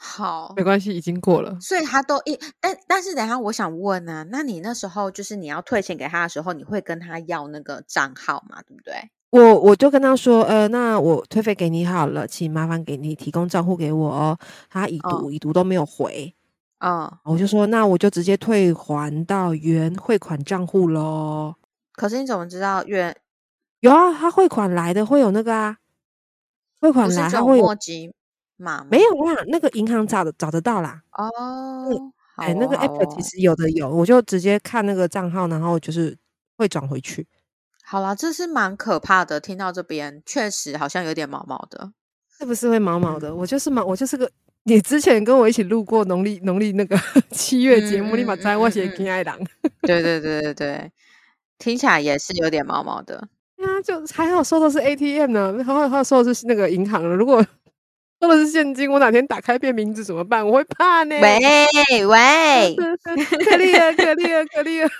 Speaker 2: 好，
Speaker 1: 没关系，已经过了。
Speaker 2: 所以他都一，但但是等一下，我想问呢，那你那时候就是你要退钱给他的时候，你会跟他要那个账号嘛？对不对？
Speaker 1: 我我就跟他说，呃，那我退费给你好了，请麻烦给你提供账户给我哦。他已读已读都没有回，
Speaker 2: 哦，
Speaker 1: 我就说那我就直接退还到原汇款账户喽。
Speaker 2: 可是你怎么知道原
Speaker 1: 有啊？他汇款来的会有那个啊，汇款来他会
Speaker 2: 有码
Speaker 1: 没有啦，那个银行找的找得到啦。
Speaker 2: 哦，
Speaker 1: 哎，那个 app 其实有的有，我就直接看那个账号，然后就是会转回去。
Speaker 2: 好啦，这是蛮可怕的。听到这边，确实好像有点毛毛的，
Speaker 1: 是不是会毛毛的？我就是毛，我就是个。你之前跟我一起录过农历农历那个 七月节目，立马猜我写金爱郎。
Speaker 2: 对对对对对，听起来也是有点毛毛的。
Speaker 1: 啊，就还好收的是 ATM 呢，还好还好收的是那个银行了。如果收的是现金，我哪天打开变名字怎么办？我会怕呢。
Speaker 2: 喂喂，
Speaker 1: 可丽啊，可丽啊，可丽啊。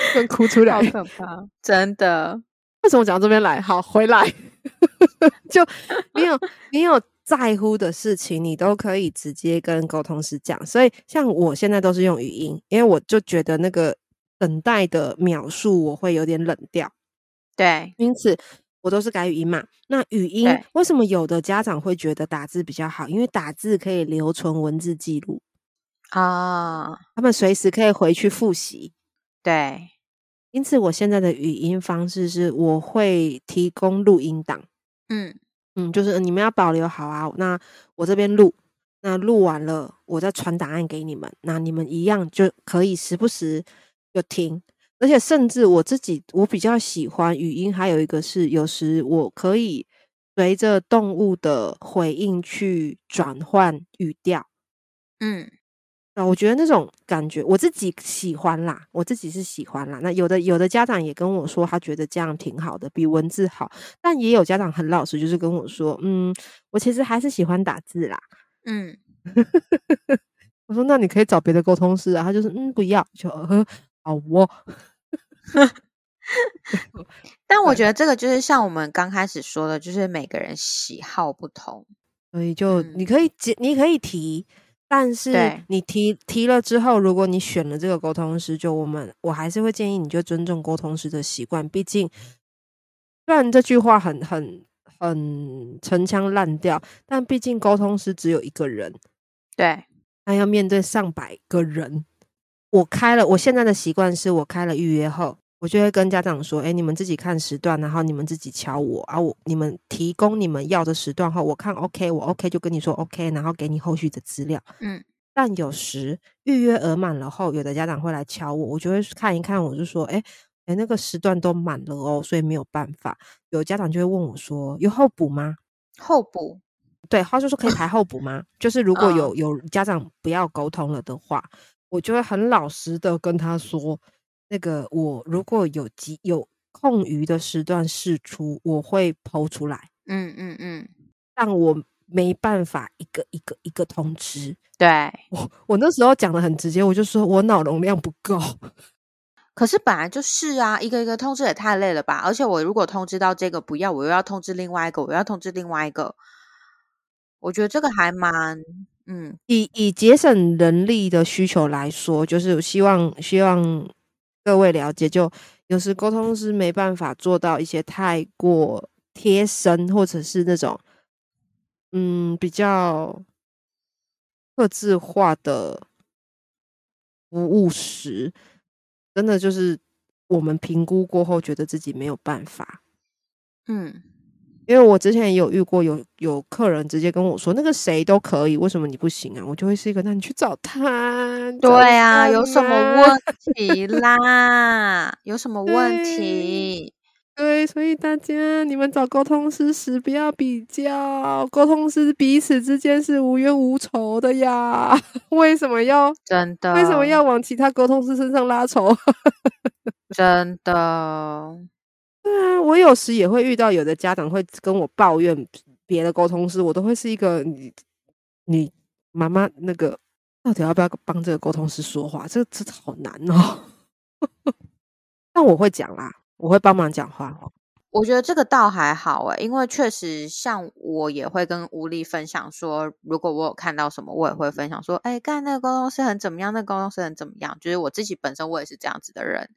Speaker 1: 跟哭出来，
Speaker 2: 好可怕！真的，
Speaker 1: 为什么讲到这边来？好，回来，就你有你有在乎的事情，你都可以直接跟沟通师讲。所以，像我现在都是用语音，因为我就觉得那个等待的秒数我会有点冷掉。
Speaker 2: 对，
Speaker 1: 因此我都是改语音嘛。那语音为什么有的家长会觉得打字比较好？因为打字可以留存文字记录
Speaker 2: 啊，
Speaker 1: 他们随时可以回去复习。
Speaker 2: 对，
Speaker 1: 因此我现在的语音方式是，我会提供录音档，
Speaker 2: 嗯
Speaker 1: 嗯，就是你们要保留好啊。那我这边录，那录完了，我再传答案给你们，那你们一样就可以时不时就听。而且甚至我自己，我比较喜欢语音，还有一个是，有时我可以随着动物的回应去转换语调，
Speaker 2: 嗯。
Speaker 1: 啊，我觉得那种感觉我自己喜欢啦，我自己是喜欢啦。那有的有的家长也跟我说，他觉得这样挺好的，比文字好。但也有家长很老实，就是跟我说，嗯，我其实还是喜欢打字啦。
Speaker 2: 嗯，
Speaker 1: 我说那你可以找别的沟通师啊。他就是嗯，不要，就好我。
Speaker 2: 但我觉得这个就是像我们刚开始说的，就是每个人喜好不同，
Speaker 1: 所以就你可以你可以提。但是你提提了之后，如果你选了这个沟通师，就我们我还是会建议你就尊重沟通师的习惯。毕竟，虽然这句话很很很陈腔滥调，但毕竟沟通师只有一个人，
Speaker 2: 对，
Speaker 1: 他要面对上百个人。我开了，我现在的习惯是我开了预约后。我就会跟家长说：“哎，你们自己看时段，然后你们自己敲我啊。我你们提供你们要的时段后，我看 OK，我 OK 就跟你说 OK，然后给你后续的资料。
Speaker 2: 嗯，
Speaker 1: 但有时预约额满了后，有的家长会来敲我，我就会看一看，我就说：哎哎，那个时段都满了哦，所以没有办法。有家长就会问我说：有候补吗？
Speaker 2: 候补？
Speaker 1: 对，他就说可以排候补吗？就是如果有有家长不要沟通了的话，我就会很老实的跟他说。”那个我如果有机有空余的时段试出，我会抛出来。
Speaker 2: 嗯嗯嗯，
Speaker 1: 但我没办法一个一个一个通知。
Speaker 2: 对
Speaker 1: 我我那时候讲的很直接，我就说我脑容量不够。
Speaker 2: 可是本来就是啊，一个一个通知也太累了吧？而且我如果通知到这个不要，我又要通知另外一个，我要通知另外一个。我觉得这个还蛮嗯，
Speaker 1: 以以节省人力的需求来说，就是希望希望。各位了解，就有时沟通是没办法做到一些太过贴身，或者是那种嗯比较特质化的服务时，真的就是我们评估过后，觉得自己没有办法，
Speaker 2: 嗯。
Speaker 1: 因为我之前也有遇过，有有客人直接跟我说，那个谁都可以，为什么你不行啊？我就会是一个，那你去找他。
Speaker 2: 对啊，有什么问 题啦？有什么问题？
Speaker 1: 对，所以大家你们找沟通师时不要比较，沟通师彼此之间是无冤无仇的呀。为什么要
Speaker 2: 真的？
Speaker 1: 为什么要往其他沟通师身上拉仇？
Speaker 2: 真的。
Speaker 1: 对啊，我有时也会遇到有的家长会跟我抱怨别的沟通师，我都会是一个你你妈妈那个到底要不要帮这个沟通师说话？这这好难哦。但我会讲啦，我会帮忙讲话哦。
Speaker 2: 我觉得这个倒还好诶，因为确实像我也会跟吴丽分享说，如果我有看到什么，我也会分享说，哎，刚才那个沟通师很怎么样，那个沟通师很怎么样。就是我自己本身我也是这样子的人，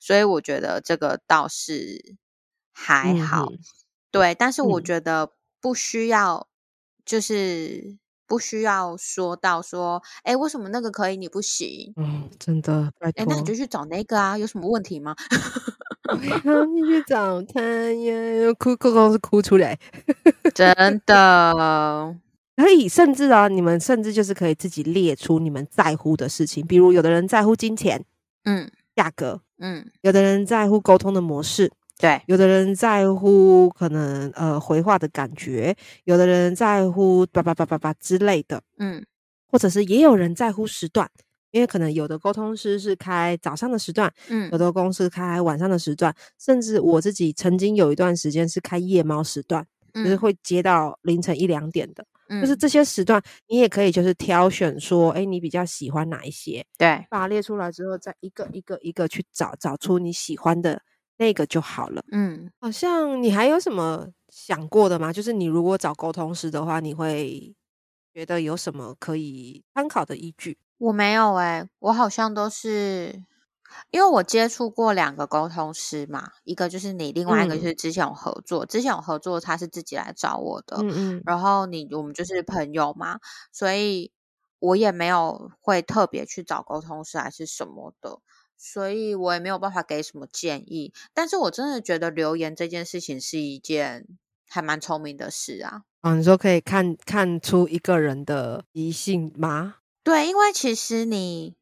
Speaker 2: 所以我觉得这个倒是还好。对，但是我觉得不需要，就是不需要说到说，哎，为什么那个可以你不行？
Speaker 1: 嗯，真的，哎，
Speaker 2: 那你就去找那个啊，有什么问题吗？
Speaker 1: 你去找他呀！哭，哭哭是哭出来，
Speaker 2: 真的
Speaker 1: 可以。甚至啊，你们甚至就是可以自己列出你们在乎的事情，比如有的人在乎金钱，
Speaker 2: 嗯，
Speaker 1: 价格，
Speaker 2: 嗯，
Speaker 1: 有的人在乎沟通的模式，
Speaker 2: 对，
Speaker 1: 有的人在乎可能呃回话的感觉，有的人在乎叭叭叭叭叭之类的，
Speaker 2: 嗯，
Speaker 1: 或者是也有人在乎时段。因为可能有的沟通师是开早上的时段，
Speaker 2: 嗯，
Speaker 1: 有的公司开晚上的时段，甚至我自己曾经有一段时间是开夜猫时段，就是会接到凌晨一两点的，就是这些时段你也可以就是挑选说，哎，你比较喜欢哪一些？
Speaker 2: 对，
Speaker 1: 把它列出来之后，再一个一个一个去找，找出你喜欢的那个就好了。
Speaker 2: 嗯，
Speaker 1: 好像你还有什么想过的吗？就是你如果找沟通师的话，你会觉得有什么可以参考的依据？
Speaker 2: 我没有哎，我好像都是因为我接触过两个沟通师嘛，一个就是你，另外一个就是之前有合作，之前有合作他是自己来找我的，
Speaker 1: 嗯嗯，
Speaker 2: 然后你我们就是朋友嘛，所以我也没有会特别去找沟通师还是什么的，所以我也没有办法给什么建议。但是我真的觉得留言这件事情是一件还蛮聪明的事啊。
Speaker 1: 哦，你说可以看看出一个人的疑性吗？
Speaker 2: 对，因为其实你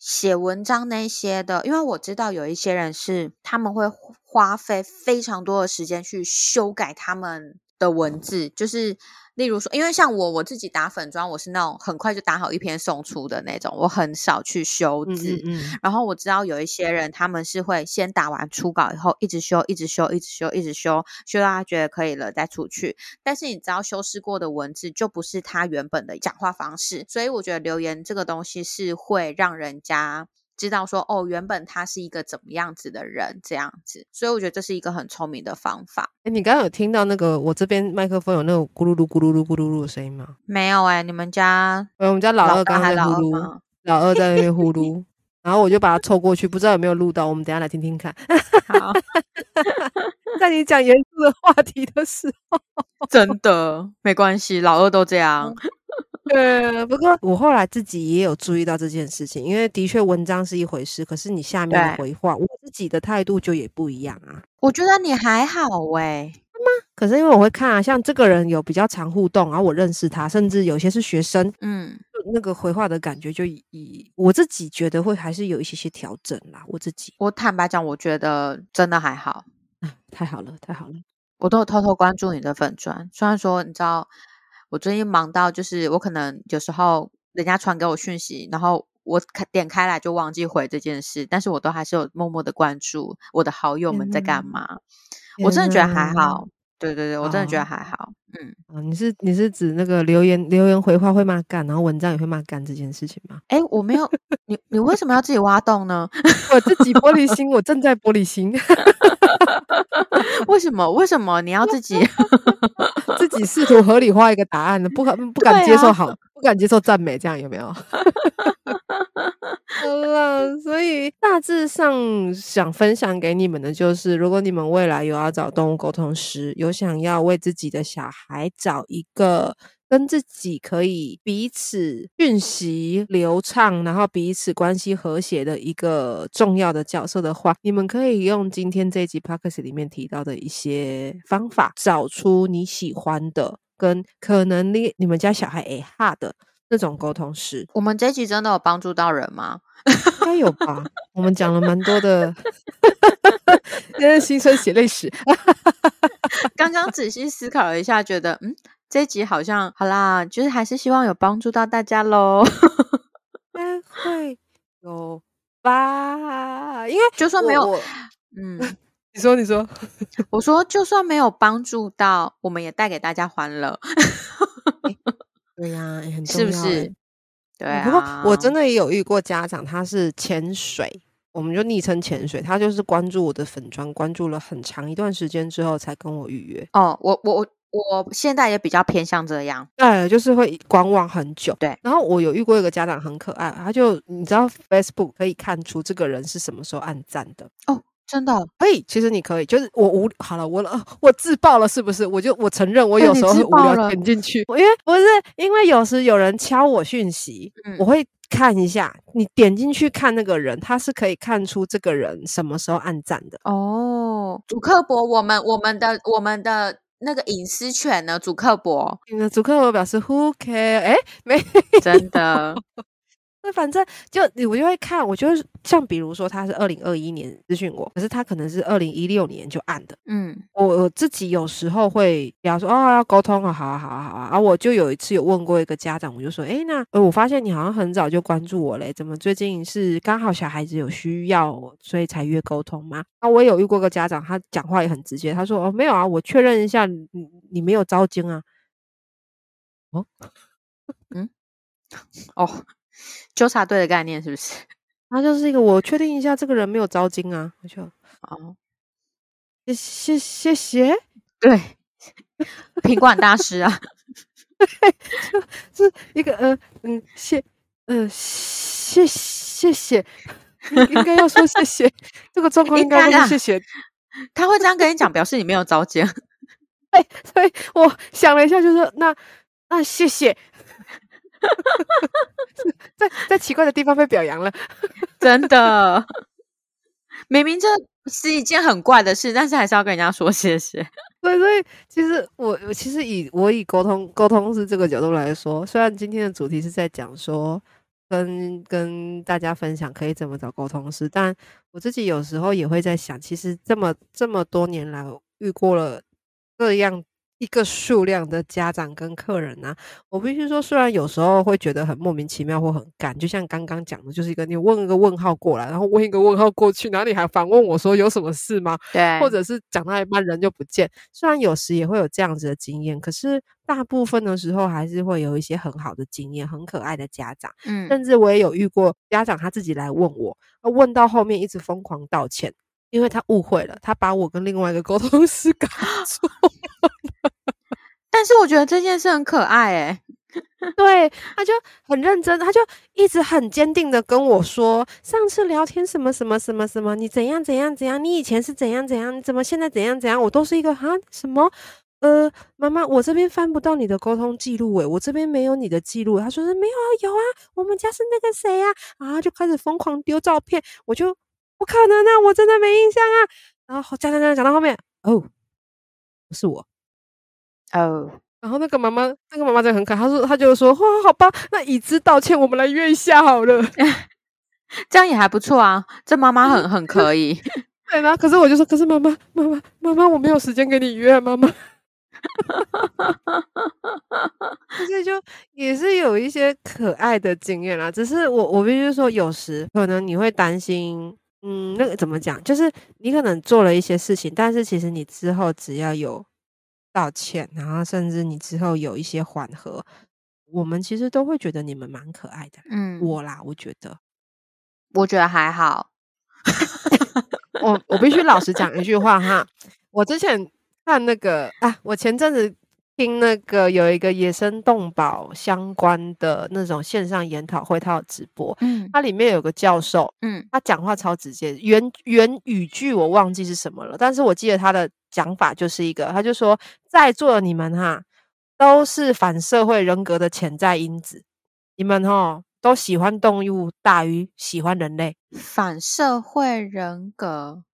Speaker 2: 写文章那些的，因为我知道有一些人是他们会花费非常多的时间去修改他们的文字，就是。例如说，因为像我我自己打粉妆，我是那种很快就打好一篇送出的那种，我很少去修字。
Speaker 1: 嗯，
Speaker 2: 然后我知道有一些人，他们是会先打完初稿以后，一直修，一直修，一直修，一直修，修到他觉得可以了再出去。但是你知道，修饰过的文字就不是他原本的讲话方式，所以我觉得留言这个东西是会让人家。知道说哦，原本他是一个怎么样子的人，这样子，所以我觉得这是一个很聪明的方法。
Speaker 1: 哎，你刚刚有听到那个我这边麦克风有那种咕噜噜咕噜噜咕噜噜的声音吗？
Speaker 2: 没有哎，你们家？
Speaker 1: 呃，我们家老二刚才呼噜，老二在那边呼噜，然后我就把它凑过去，不知道有没有录到，我们等下来听听看。
Speaker 2: 好，
Speaker 1: 在你讲严肃的话题的时候，
Speaker 2: 真的没关系，老二都这样。
Speaker 1: 对，不过我后来自己也有注意到这件事情，因为的确文章是一回事，可是你下面的回话，我自己的态度就也不一样啊。
Speaker 2: 我觉得你还好哎，
Speaker 1: 吗？可是因为我会看啊，像这个人有比较常互动，然后我认识他，甚至有些是学生，
Speaker 2: 嗯，
Speaker 1: 那个回话的感觉就以我自己觉得会还是有一些些调整啦。我自己，
Speaker 2: 我坦白讲，我觉得真的还好，
Speaker 1: 太好了，太好了，
Speaker 2: 我都有偷偷关注你的粉砖，虽然说你知道。我最近忙到，就是我可能有时候人家传给我讯息，然后我开点开来就忘记回这件事，但是我都还是有默默的关注我的好友们在干嘛。我真的觉得还好，对对对，我真的觉得还好。
Speaker 1: 嗯，你是你是指那个留言留言回话会骂干，然后文章也会骂干这件事情吗？
Speaker 2: 哎，我没有，你你为什么要自己挖洞呢？
Speaker 1: 我自己玻璃心，我正在玻璃心。
Speaker 2: 为什么？为什么你要自己
Speaker 1: 自己试图合理化一个答案的？不可不敢接受好，不敢接受赞美，这样有没有？好了，所以大致上想分享给你们的就是，如果你们未来有要找动物沟通师，有想要为自己的小孩找一个。跟自己可以彼此讯息流畅，然后彼此关系和谐的一个重要的角色的话，你们可以用今天这一集 podcast 里面提到的一些方法，找出你喜欢的，跟可能你你们家小孩诶哈的那种沟通师。
Speaker 2: 我们这集真的有帮助到人吗？
Speaker 1: 应该有吧。我们讲了蛮多的，因为心酸血泪史。
Speaker 2: 刚刚仔细思考了一下，觉得嗯。这集好像好啦，就是还是希望有帮助到大家喽。
Speaker 1: 应该会有吧，因为
Speaker 2: 就算没有，嗯，
Speaker 1: 你说你说，
Speaker 2: 我说就算没有帮助到，我们也带给大家欢乐。
Speaker 1: 对呀，也很重
Speaker 2: 是不
Speaker 1: 要欸
Speaker 2: 是？对啊，
Speaker 1: 不过我真的也有遇过家长，他是潜水，我们就昵称潜水，他就是关注我的粉砖，关注了很长一段时间之后才跟我预约。
Speaker 2: 哦，我我我我现在也比较偏向这样。
Speaker 1: 对，就是会观望很久。
Speaker 2: 对，
Speaker 1: 然后我有遇过一个家长很可爱，他就你知道 Facebook 可以看出这个人是什么时候按赞的。
Speaker 2: 哦，真的，
Speaker 1: 可以，其实你可以，就是我无好了，我呃我自爆了是不是？我就我承认我有时候会无聊点进去，因为不是因为有时有人敲我讯息，
Speaker 2: 嗯
Speaker 1: 我会看一下，你点进去看那个人，他是可以看出这个人什么时候按赞的。
Speaker 2: 哦，主刻薄我们我们的我们的那个隐私权呢？主刻薄，
Speaker 1: 那个主客我表示 Who care？哎，没
Speaker 2: 真的，
Speaker 1: 那反正就你我就会看，我就是像比如说他是二零二一年咨询我，可是他可能是二零一六年就按的。
Speaker 2: 嗯。
Speaker 1: 我我自己有时候会比方说哦要沟通啊，好啊好啊好啊，啊我就有一次有问过一个家长，我就说，诶，那呃我发现你好像很早就关注我嘞，怎么最近是刚好小孩子有需要，所以才约沟通吗？啊，我也有遇过个家长，他讲话也很直接，他说哦没有啊，我确认一下，你你没有招精啊，
Speaker 2: 哦，嗯？哦，纠察队的概念是不是？
Speaker 1: 他就是一个我确定一下这个人没有招金啊，我就
Speaker 2: 哦，
Speaker 1: 谢谢谢谢。
Speaker 2: 对，品管大师啊，
Speaker 1: 是一个呃嗯谢呃谢谢谢，应应该要说谢谢，这个状况应该
Speaker 2: 应该啊
Speaker 1: 都是谢谢。
Speaker 2: 他会这样跟你讲，表示你没有招奸。
Speaker 1: 所以我想了一下，就是那那谢谢，在在奇怪的地方被表扬了。
Speaker 2: 真的，明明这是一件很怪的事，但是还是要跟人家说谢谢。
Speaker 1: 对，所以其实我我其实以我以沟通沟通是这个角度来说，虽然今天的主题是在讲说跟跟大家分享可以怎么找沟通师，但我自己有时候也会在想，其实这么这么多年来，遇过了这样一个数量的家长跟客人啊，我必须说，虽然有时候会觉得很莫名其妙或很干，就像刚刚讲的，就是一个你问一个问号过来，然后问一个问号过去，然后你还反问我说有什么事吗？
Speaker 2: 对，
Speaker 1: 或者是讲到一半人就不见。虽然有时也会有这样子的经验，可是大部分的时候还是会有一些很好的经验，很可爱的家长。
Speaker 2: 嗯，
Speaker 1: 甚至我也有遇过家长他自己来问我，呃问到后面一直疯狂道歉，因为他误会了，他把我跟另外一个沟通师 搞错。
Speaker 2: 但是我觉得这件事很可爱诶、
Speaker 1: 对，他就很认真，他就一直很坚定的跟我说，上次聊天什么什么什么什么，你怎样怎样怎样，你以前是怎样怎样，你怎么现在怎样怎样，我都是一个啊什么。呃，妈妈，我这边翻不到你的沟通记录诶，我这边没有你的记录。他说是没有啊，有啊，我们家是那个谁呀、啊，就开始疯狂丢照片，我就不可能啊，我真的没印象啊。然后讲讲讲讲到后面，哦，是我，
Speaker 2: 哦，
Speaker 1: 然后那个妈妈，那个妈妈真的很可爱，她说，她就说，哇，好吧，那已知道歉，我们来约一下好了。
Speaker 2: 这样也还不错啊，这妈妈很很可以。
Speaker 1: 对吗可是我就说，可是妈妈，妈妈，妈妈，我没有时间给你约啊，妈妈。所以就也是有一些可爱的经验啦，只是我我必须说，有时可能你会担心，嗯，那个怎么讲？就是你可能做了一些事情，但是其实你之后只要有道歉，然后甚至你之后有一些缓和，我们其实都会觉得你们蛮可爱的。
Speaker 2: 嗯，
Speaker 1: 我啦，我觉得，
Speaker 2: 我觉得还好。
Speaker 1: 我我必须老实讲一句话哈，我之前看那个啊，我前阵子听那个有一个野生动保相关的那种线上研讨会，他有直播，
Speaker 2: 嗯
Speaker 1: 它里面有个教授，
Speaker 2: 嗯
Speaker 1: 他讲话超直接，原原语句我忘记是什么了，但是我记得他的讲法就是一个，他就说在座的你们哈都是反社会人格的潜在因子，你们哈都喜欢动物大于喜欢人类。
Speaker 2: 反社会人格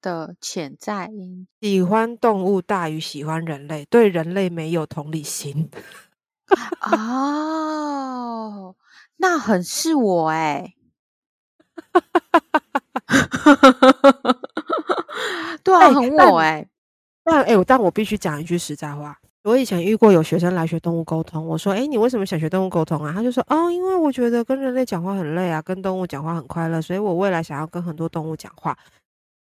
Speaker 2: 的潜在因
Speaker 1: 喜欢动物大于喜欢人类，对人类没有同理心。
Speaker 2: 哦，那很是我哎、对啊，
Speaker 1: 哎
Speaker 2: 很
Speaker 1: 但
Speaker 2: 我哎、
Speaker 1: 但哎、我但我必须讲一句实在话，我以前遇过有学生来学动物沟通，我说：“哎、你为什么想学动物沟通啊？”他就说：“哦，因为我觉得跟人类讲话很累啊，跟动物讲话很快乐，所以我未来想要跟很多动物讲话。”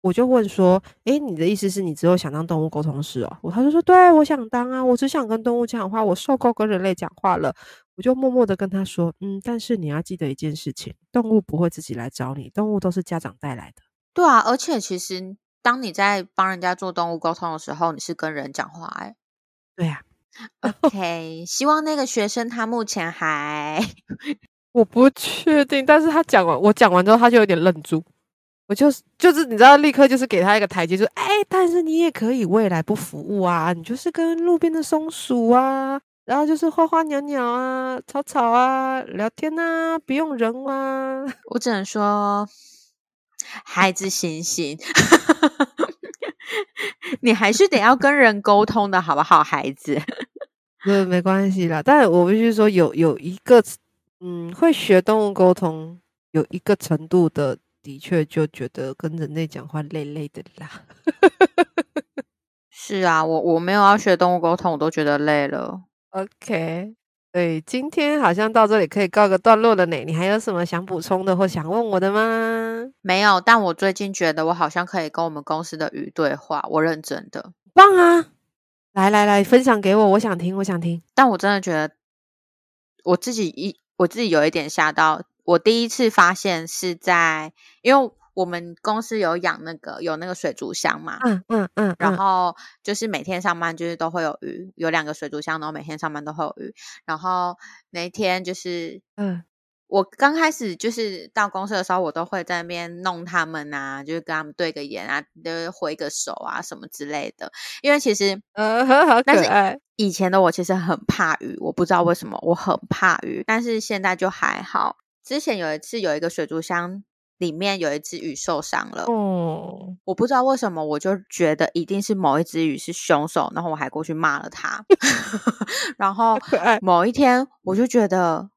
Speaker 1: 我就问说：“诶，你的意思是你之后想当动物沟通师哦？”我他就说：“对，我想当啊，我只想跟动物讲话，我受够跟人类讲话了。”我就默默的跟他说：“嗯，但是你要记得一件事情，动物不会自己来找你，动物都是家长带来的。”
Speaker 2: 对啊，而且其实当你在帮人家做动物沟通的时候，你是跟人讲话哎。
Speaker 1: 对呀。
Speaker 2: OK，希望那个学生他目前还
Speaker 1: 我不确定，但是他讲完我讲完之后，他就有点愣住。我就是就是你知道，立刻就是给他一个台阶，说：“哎，但是你也可以未来不服务啊，你就是跟路边的松鼠啊。”然后就是花花鸟鸟啊，草草啊，聊天啊，不用人啊。
Speaker 2: 我只能说，孩子醒醒，你还是得要跟人沟通的好不好，孩子？
Speaker 1: 呃，没关系啦。但我必须说，有有一个，嗯，会学动物沟通，有一个程度的，的确就觉得跟人类讲话累累的啦。
Speaker 2: 是啊，我我没有要学动物沟通，我都觉得累了。
Speaker 1: OK，对，今天好像到这里可以告个段落了呢。你还有什么想补充的或想问我的吗？
Speaker 2: 没有，但我最近觉得我好像可以跟我们公司的鱼对话，我认真的，
Speaker 1: 棒啊！来来来，分享给我，我想听，我想听。
Speaker 2: 但我真的觉得我自己一我自己有一点吓到，我第一次发现是在因为。我们公司有养那个有那个水族箱嘛，
Speaker 1: 嗯嗯嗯，
Speaker 2: 然后就是每天上班就是都会有鱼，有两个水族箱，然后每天上班都会有鱼。然后那一天就是，嗯，我刚开始就是到公司的时候，我都会在那边弄他们啊，就是跟他们对个眼啊，就是挥个手啊什么之类的。因为其实，
Speaker 1: 呃，好可爱。
Speaker 2: 以前的我其实很怕鱼，我不知道为什么我很怕鱼，但是现在就还好。之前有一次有一个水族箱。里面有一只鱼受伤了，哦，我不知道为什么，我就觉得一定是某一只鱼是凶手，然后我还过去骂了它 然后某一天我就觉得。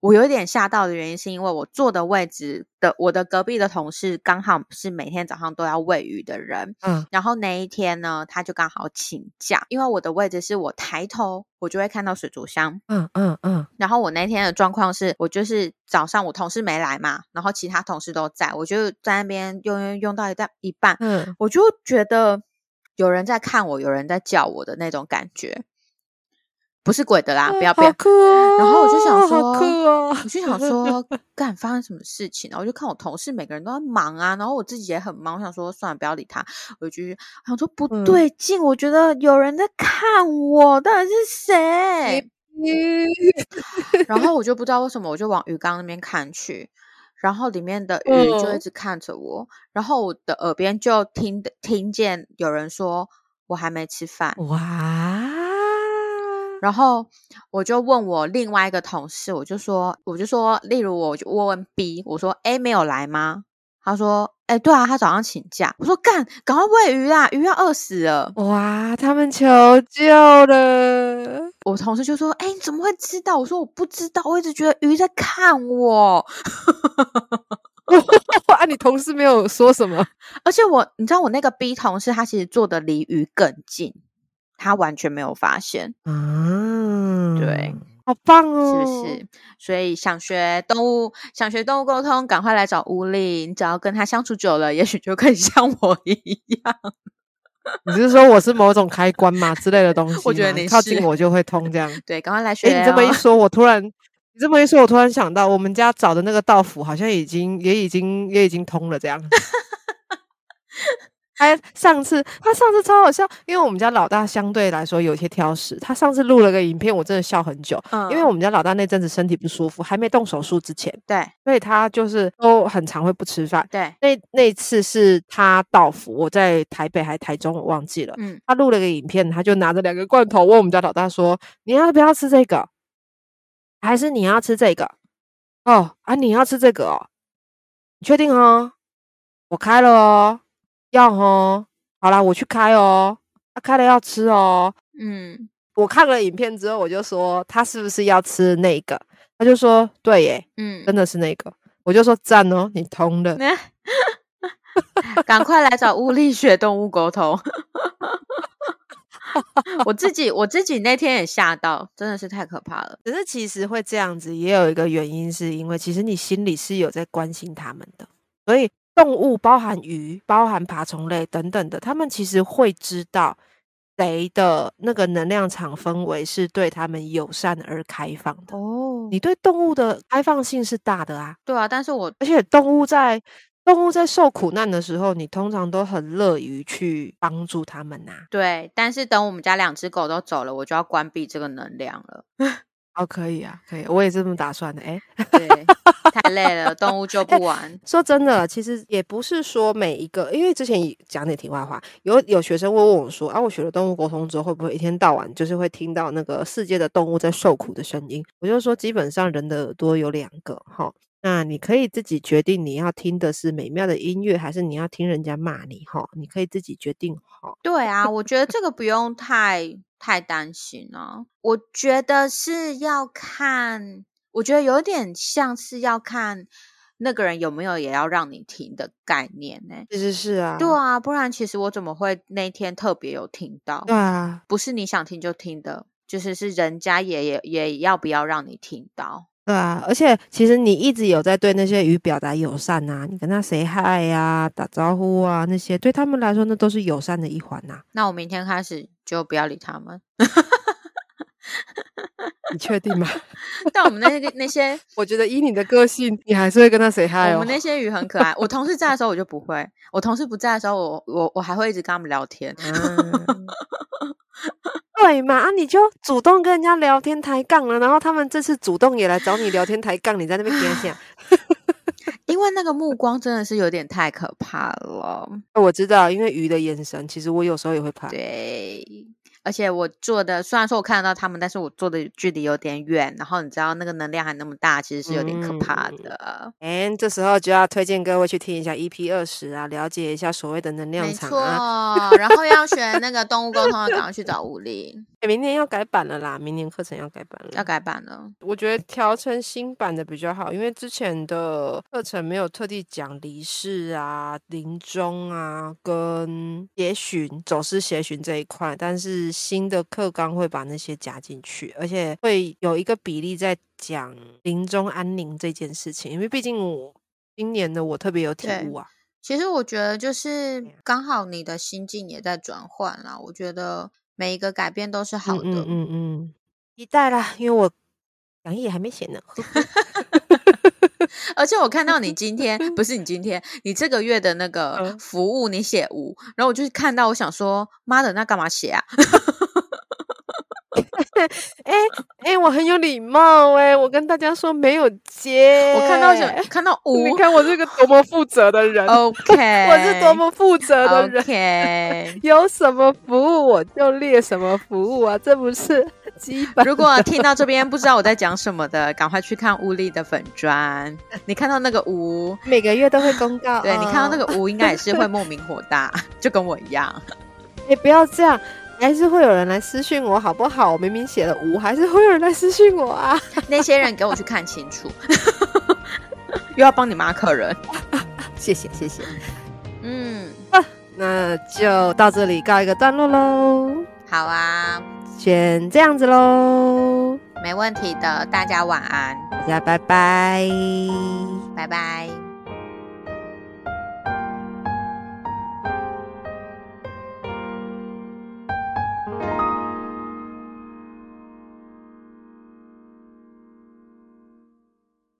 Speaker 2: 我有点吓到的原因，是因为我坐的位置的我的隔壁的同事刚好是每天早上都要喂鱼的人，嗯，然后那一天呢，他就刚好请假，因为我的位置是我抬头我就会看到水族箱，嗯嗯嗯，然后我那天的状况是我就是早上我同事没来嘛，然后其他同事都在，我就在那边用用用到一半一半，嗯，我就觉得有人在看我，有人在叫我的那种感觉。不是鬼的啦，不要不要。然后我就想说，我就想说，干发生什么事情？然后我就看我同事每个人都在忙啊，然后我自己也很忙。我想说，算了，不要理他。我就想说不对劲，我觉得有人在看我，到底是谁？然后我就不知道为什么，我就往鱼缸那边看去，然后里面的鱼就一直看着我，然后我的耳边就听听见有人说：“我还没吃饭。”哇！然后我就问我另外一个同事，我就说，我就说，例如我就问问 B，我说 A 没有来吗？他说，哎，对啊，他早上请假。我说干，赶快喂鱼啦，鱼要饿死了。
Speaker 1: 哇，他们求救了。
Speaker 2: 我同事就说，哎，你怎么会知道？我说我不知道，我一直觉得鱼在看我。
Speaker 1: 啊，你同事没有说什么？
Speaker 2: 而且我，你知道我那个 B 同事，他其实坐的离鱼更近。他完全没有发现，嗯，对，
Speaker 1: 好棒哦，
Speaker 2: 是不是？所以想学动物，想学动物沟通，赶快来找乌力。你只要跟他相处久了，也许就可以 像我一样。
Speaker 1: 你是说我是某种开关吗之类的东西？
Speaker 2: 我觉得你
Speaker 1: 靠近我就会通，这样
Speaker 2: 对，赶快来学。
Speaker 1: 你这么一说，我突然，你这么一说，我突然想到，我们家找的那个道府好像已经也已经也已经通了，这样。他上次，他上次超好笑，因为我们家老大相对来说有些挑食。他上次录了个影片，我真的笑很久。嗯，因为我们家老大那阵子身体不舒服，还没动手术之前，
Speaker 2: 对，
Speaker 1: 所以他就是都很常会不吃饭。
Speaker 2: 对，
Speaker 1: 那那次是他到府，我在台北还台中，我忘记了。嗯，他录了个影片，他就拿着两个罐头问我们家老大说：“你要不要吃这个？还是你要吃这个？哦，啊，你要吃这个哦？你确定哦？我开了哦。”要哦，好啦，我去开哦。他开了要吃哦。嗯，我看了影片之后，我就说他是不是要吃那个？他就说对耶，嗯，真的是那个。我就说赞哦，你通了。
Speaker 2: 赶快来找物理学动物沟通。我自己我自己那天也吓到，真的是太可怕了。
Speaker 1: 可是其实会这样子，也有一个原因，是因为其实你心里是有在关心他们的，所以。动物，包含鱼、包含爬虫类等等的，他们其实会知道谁的那个能量场氛围是对他们友善而开放的。
Speaker 2: 哦，
Speaker 1: 你对动物的开放性是大的啊，
Speaker 2: 对啊，但是我
Speaker 1: 而且动物在动物在受苦难的时候，你通常都很乐于去帮助他们呐、
Speaker 2: 对，但是等我们家两只狗都走了，我就要关闭这个能量了。
Speaker 1: 哦，可以啊，可以，我也是这么打算的。哎，
Speaker 2: 对，太累了，动物就不完。
Speaker 1: 说真的，其实也不是说每一个，因为之前讲点题外话，有有学生会问我说：“啊，我学了动物沟通之后，会不会一天到晚就是会听到那个世界的动物在受苦的声音？”我就说，基本上人的耳朵有两个哈，那你可以自己决定你要听的是美妙的音乐，还是你要听人家骂你哈，你可以自己决定哈。
Speaker 2: 对啊，我觉得这个不用太太担心了。我觉得是要看，我觉得有点像是要看那个人有没有也要让你停的概念呢、
Speaker 1: 其实是啊，
Speaker 2: 对啊，不然其实我怎么会那天特别有听到？
Speaker 1: 对啊，
Speaker 2: 不是你想听就听的，就是是人家也也也要不要让你听到？
Speaker 1: 对啊，而且其实你一直有在对那些鱼表达友善呐、你跟他 say hi 呀、打招呼啊，那些对他们来说那都是友善的一环呐、
Speaker 2: 那我明天开始就不要理他们。
Speaker 1: 你确定吗？
Speaker 2: 但我们那些那些
Speaker 1: 我觉得以你的个性，你还是会跟他 say hi 哦
Speaker 2: 我们。那 些鱼很可爱。我同事在的时候我就不会，我同事不在的时候我我我还会一直跟他们聊天。
Speaker 1: 嗯对嘛？啊，你就主动跟人家聊天抬杠了，然后他们这次主动也来找你聊天抬杠，你在那边。
Speaker 2: 因为那个目光真的是有点太可怕了。
Speaker 1: 哦我知道，因为鱼的眼神，其实我有时候也会怕。
Speaker 2: 对，而且我做的虽然说我看得到他们，但是我做的距离有点远，然后你知道那个能量还那么大，其实是有点可怕
Speaker 1: 嗯
Speaker 2: 的。
Speaker 1: 哎，这时候就要推荐各位去听一下 EP 二十啊，了解一下所谓的能量
Speaker 2: 没错。然后要学那个动物沟通的，赶快去找吴丽，
Speaker 1: 诶明年要改版了啦，明年课程要改版了。
Speaker 2: 要改版了。
Speaker 1: 我觉得调成新版的比较好，因为之前的课程没有特地讲离世啊、临终啊跟邪寻、走失邪寻这一块，但是新的课纲会把那些加进去，而且会有一个比例在讲临终安宁这件事情，因为毕竟我今年的我特别有体悟啊。
Speaker 2: 其实我觉得就是刚好你的心境也在转换啦，我觉得每一个改变都是好的。
Speaker 1: 嗯嗯嗯嗯，期待啦，因为我讲义也还没写呢。
Speaker 2: 而且我看到你今天不是你今天，你这个月的那个
Speaker 1: 嗯
Speaker 2: 服务你写无，然后我就看到，我想说，妈的，那干嘛写啊？
Speaker 1: 哎哎、我很有礼貌哎、我跟大家说没有接。
Speaker 2: 我看到想看到 五
Speaker 1: 你看我是个多么负责的人
Speaker 2: ，OK，
Speaker 1: 我是多么负责的人。
Speaker 2: OK。
Speaker 1: 有什么服务我就列什么服务啊，这不是基本？
Speaker 2: 如果听到这边不知道我在讲什么的，赶快去看乌力的粉砖。你看到那个五，
Speaker 1: 每个月都会公告，
Speaker 2: 对你看到那
Speaker 1: 个，
Speaker 2: 五，应该也是会莫名火大，就跟我一样。
Speaker 1: 哎、不要这样，还是会有人来私讯我，好不好？我明明写了无，还是会有人来私讯我啊。
Speaker 2: 那些人给我去看清楚，又要帮你骂客人。
Speaker 1: 谢谢谢谢，
Speaker 2: 嗯，
Speaker 1: 那就到这里告一个段落喽，
Speaker 2: 好啊，
Speaker 1: 先这样子喽，
Speaker 2: 没问题的，大家晚安，
Speaker 1: 大家拜拜。
Speaker 2: 拜拜。